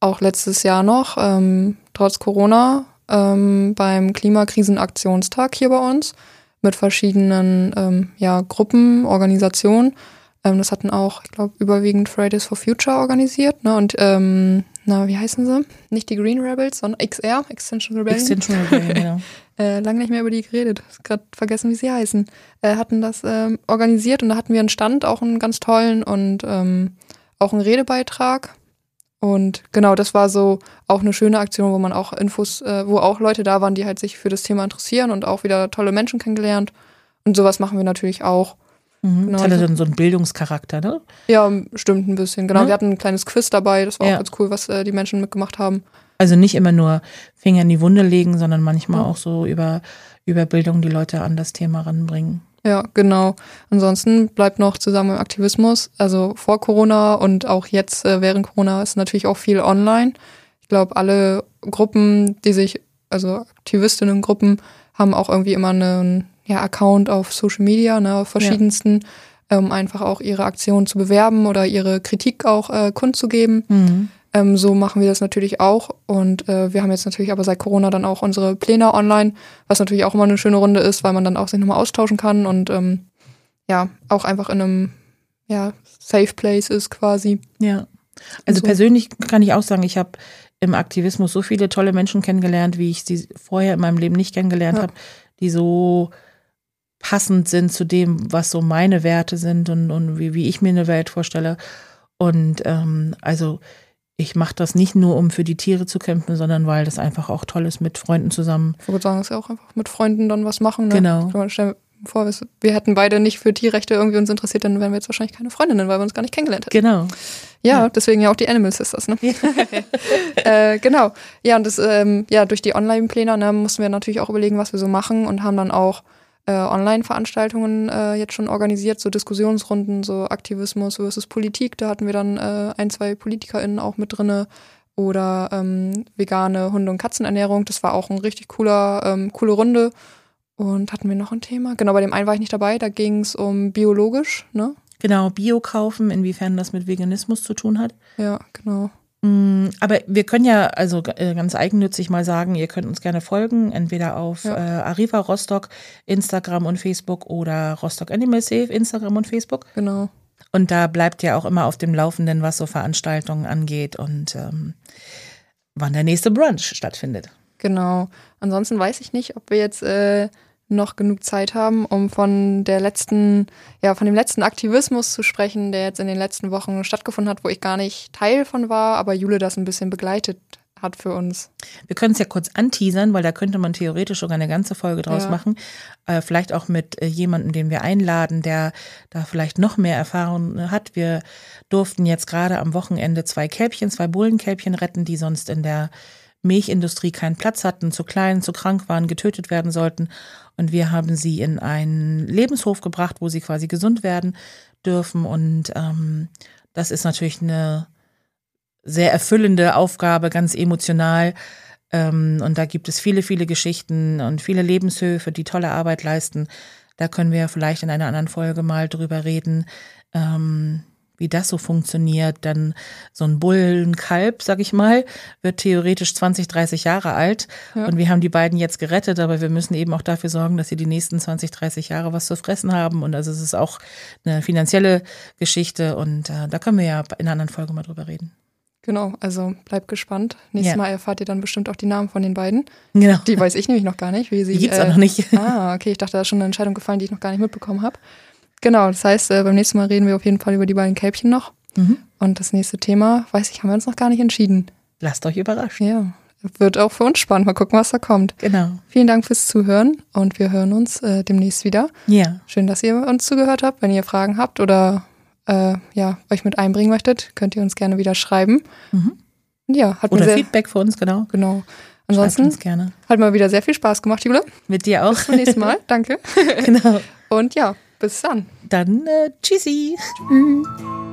auch letztes Jahr noch, ähm, trotz Corona, ähm, beim Klimakrisenaktionstag hier bei uns mit verschiedenen ähm, ja, Gruppen, Organisationen ähm, das hatten auch, ich glaube, überwiegend Fridays for Future organisiert. Ne? Und, ähm, na, wie heißen sie? Nicht die Green Rebels, sondern XR, Extension Rebellion. Extension Rebellion, genau. [LAUGHS] äh, lange nicht mehr über die geredet. Gerade vergessen, wie sie heißen. Äh, hatten das ähm, organisiert und da hatten wir einen Stand, auch einen ganz tollen und ähm, auch einen Redebeitrag. Und genau, das war so auch eine schöne Aktion, wo man auch Infos, äh, wo auch Leute da waren, die halt sich für das Thema interessieren und auch wieder tolle Menschen kennengelernt. Und sowas machen wir natürlich auch. Mhm. Genau. Das hatte dann so einen Bildungscharakter, ne? Ja, stimmt ein bisschen. Genau, ja. wir hatten ein kleines Quiz dabei. Das war ja. auch ganz cool, was äh, die Menschen mitgemacht haben. Also nicht immer nur Finger in die Wunde legen, sondern manchmal ja. auch so über, über Bildung die Leute an das Thema ranbringen. Ja, genau. Ansonsten bleibt noch zusammen im Aktivismus. Also vor Corona und auch jetzt äh, während Corona ist natürlich auch viel online. Ich glaube, alle Gruppen, die sich, also Aktivistinnen-Gruppen, haben auch irgendwie immer einen ja, Account auf Social Media, ne, auf verschiedensten, ja. um einfach auch ihre Aktionen zu bewerben oder ihre Kritik auch äh, kundzugeben. Mhm. Ähm, so machen wir das natürlich auch. Und äh, wir haben jetzt natürlich aber seit Corona dann auch unsere Pläne online, was natürlich auch immer eine schöne Runde ist, weil man dann auch sich nochmal austauschen kann und ähm, ja, auch einfach in einem ja, Safe Place ist quasi. Ja. Also so. persönlich kann ich auch sagen, ich habe im Aktivismus so viele tolle Menschen kennengelernt, wie ich sie vorher in meinem Leben nicht kennengelernt ja. habe, die so passend sind zu dem, was so meine Werte sind und, und wie, wie ich mir eine Welt vorstelle. Und ähm, also ich mache das nicht nur, um für die Tiere zu kämpfen, sondern weil das einfach auch toll ist, mit Freunden zusammen. Ich würde sagen, dass wir auch einfach mit Freunden dann was machen. Ne? Genau. Stell vor, wir hätten beide nicht für Tierrechte irgendwie uns interessiert, dann wären wir jetzt wahrscheinlich keine Freundinnen, weil wir uns gar nicht kennengelernt hätten. Genau. Ja, ja. deswegen ja auch die Animal Sisters, ne? [LAUGHS] [LAUGHS] äh, genau. Ja, und das, ähm, ja, durch die Online-Pläne ne, mussten wir natürlich auch überlegen, was wir so machen und haben dann auch äh, Online-Veranstaltungen äh, jetzt schon organisiert, so Diskussionsrunden, so Aktivismus versus Politik. Da hatten wir dann äh, ein, zwei PolitikerInnen auch mit drinne oder ähm, vegane Hunde- und Katzenernährung. Das war auch ein richtig cooler, ähm, coole Runde. Und hatten wir noch ein Thema? Genau, bei dem einen war ich nicht dabei. Da ging es um biologisch, ne? Genau, Bio kaufen, inwiefern das mit Veganismus zu tun hat. Ja, genau. Mm, aber wir können ja also äh, ganz eigennützig mal sagen, ihr könnt uns gerne folgen, entweder auf ja. äh, Arriva Rostock, Instagram und Facebook oder Rostock Animal Safe, Instagram und Facebook. Genau. Und da bleibt ja auch immer auf dem Laufenden, was so Veranstaltungen angeht und ähm, wann der nächste Brunch stattfindet. Genau. Ansonsten weiß ich nicht, ob wir jetzt äh, noch genug Zeit haben, um von der letzten, ja, von dem letzten Aktivismus zu sprechen, der jetzt in den letzten Wochen stattgefunden hat, wo ich gar nicht Teil von war, aber Jule das ein bisschen begleitet hat für uns. Wir können es ja kurz anteasern, weil da könnte man theoretisch sogar eine ganze Folge draus ja. machen. Äh, vielleicht auch mit äh, jemandem, den wir einladen, der da vielleicht noch mehr Erfahrung hat. Wir durften jetzt gerade am Wochenende zwei Kälbchen, zwei Bullenkälbchen retten, die sonst in der Milchindustrie keinen Platz hatten, zu klein, zu krank waren, getötet werden sollten. Und wir haben sie in einen Lebenshof gebracht, wo sie quasi gesund werden dürfen. Und ähm, das ist natürlich eine sehr erfüllende Aufgabe, ganz emotional. Ähm, und da gibt es viele, viele Geschichten und viele Lebenshöfe, die tolle Arbeit leisten. Da können wir vielleicht in einer anderen Folge mal drüber reden. Ähm, wie das so funktioniert. Dann so ein Bullenkalb, sag ich mal, wird theoretisch 20, 30 Jahre alt. Ja. Und wir haben die beiden jetzt gerettet, aber wir müssen eben auch dafür sorgen, dass sie die nächsten 20, 30 Jahre was zu fressen haben. Und also es ist auch eine finanzielle Geschichte. Und äh, da können wir ja in einer anderen Folge mal drüber reden. Genau, also bleibt gespannt. Nächstes Ja. Mal erfahrt ihr dann bestimmt auch die Namen von den beiden. Genau. Die weiß ich nämlich noch gar nicht, wie sie. Die gibt's äh, auch noch nicht. Ah, okay, ich dachte, da ist schon eine Entscheidung gefallen, die ich noch gar nicht mitbekommen habe. Genau, das heißt, äh, beim nächsten Mal reden wir auf jeden Fall über die beiden Kälbchen noch. Mhm. Und das nächste Thema, weiß ich, haben wir uns noch gar nicht entschieden. Lasst euch überraschen. Ja, wird auch für uns spannend. Mal gucken, was da kommt. Genau. Vielen Dank fürs Zuhören und wir hören uns äh, demnächst wieder. Ja. Schön, dass ihr uns zugehört habt. Wenn ihr Fragen habt oder äh, ja, euch mit einbringen möchtet, könnt ihr uns gerne wieder schreiben. Mhm. Ja, hat Oder sehr, Feedback für uns, genau. genau. Ansonsten hat mal wieder sehr viel Spaß gemacht, Jule. Mit dir auch. Bis zum nächsten Mal. [LAUGHS] Danke. genau. Und ja, bis dann. Dann äh, tschüssi. Tschüss.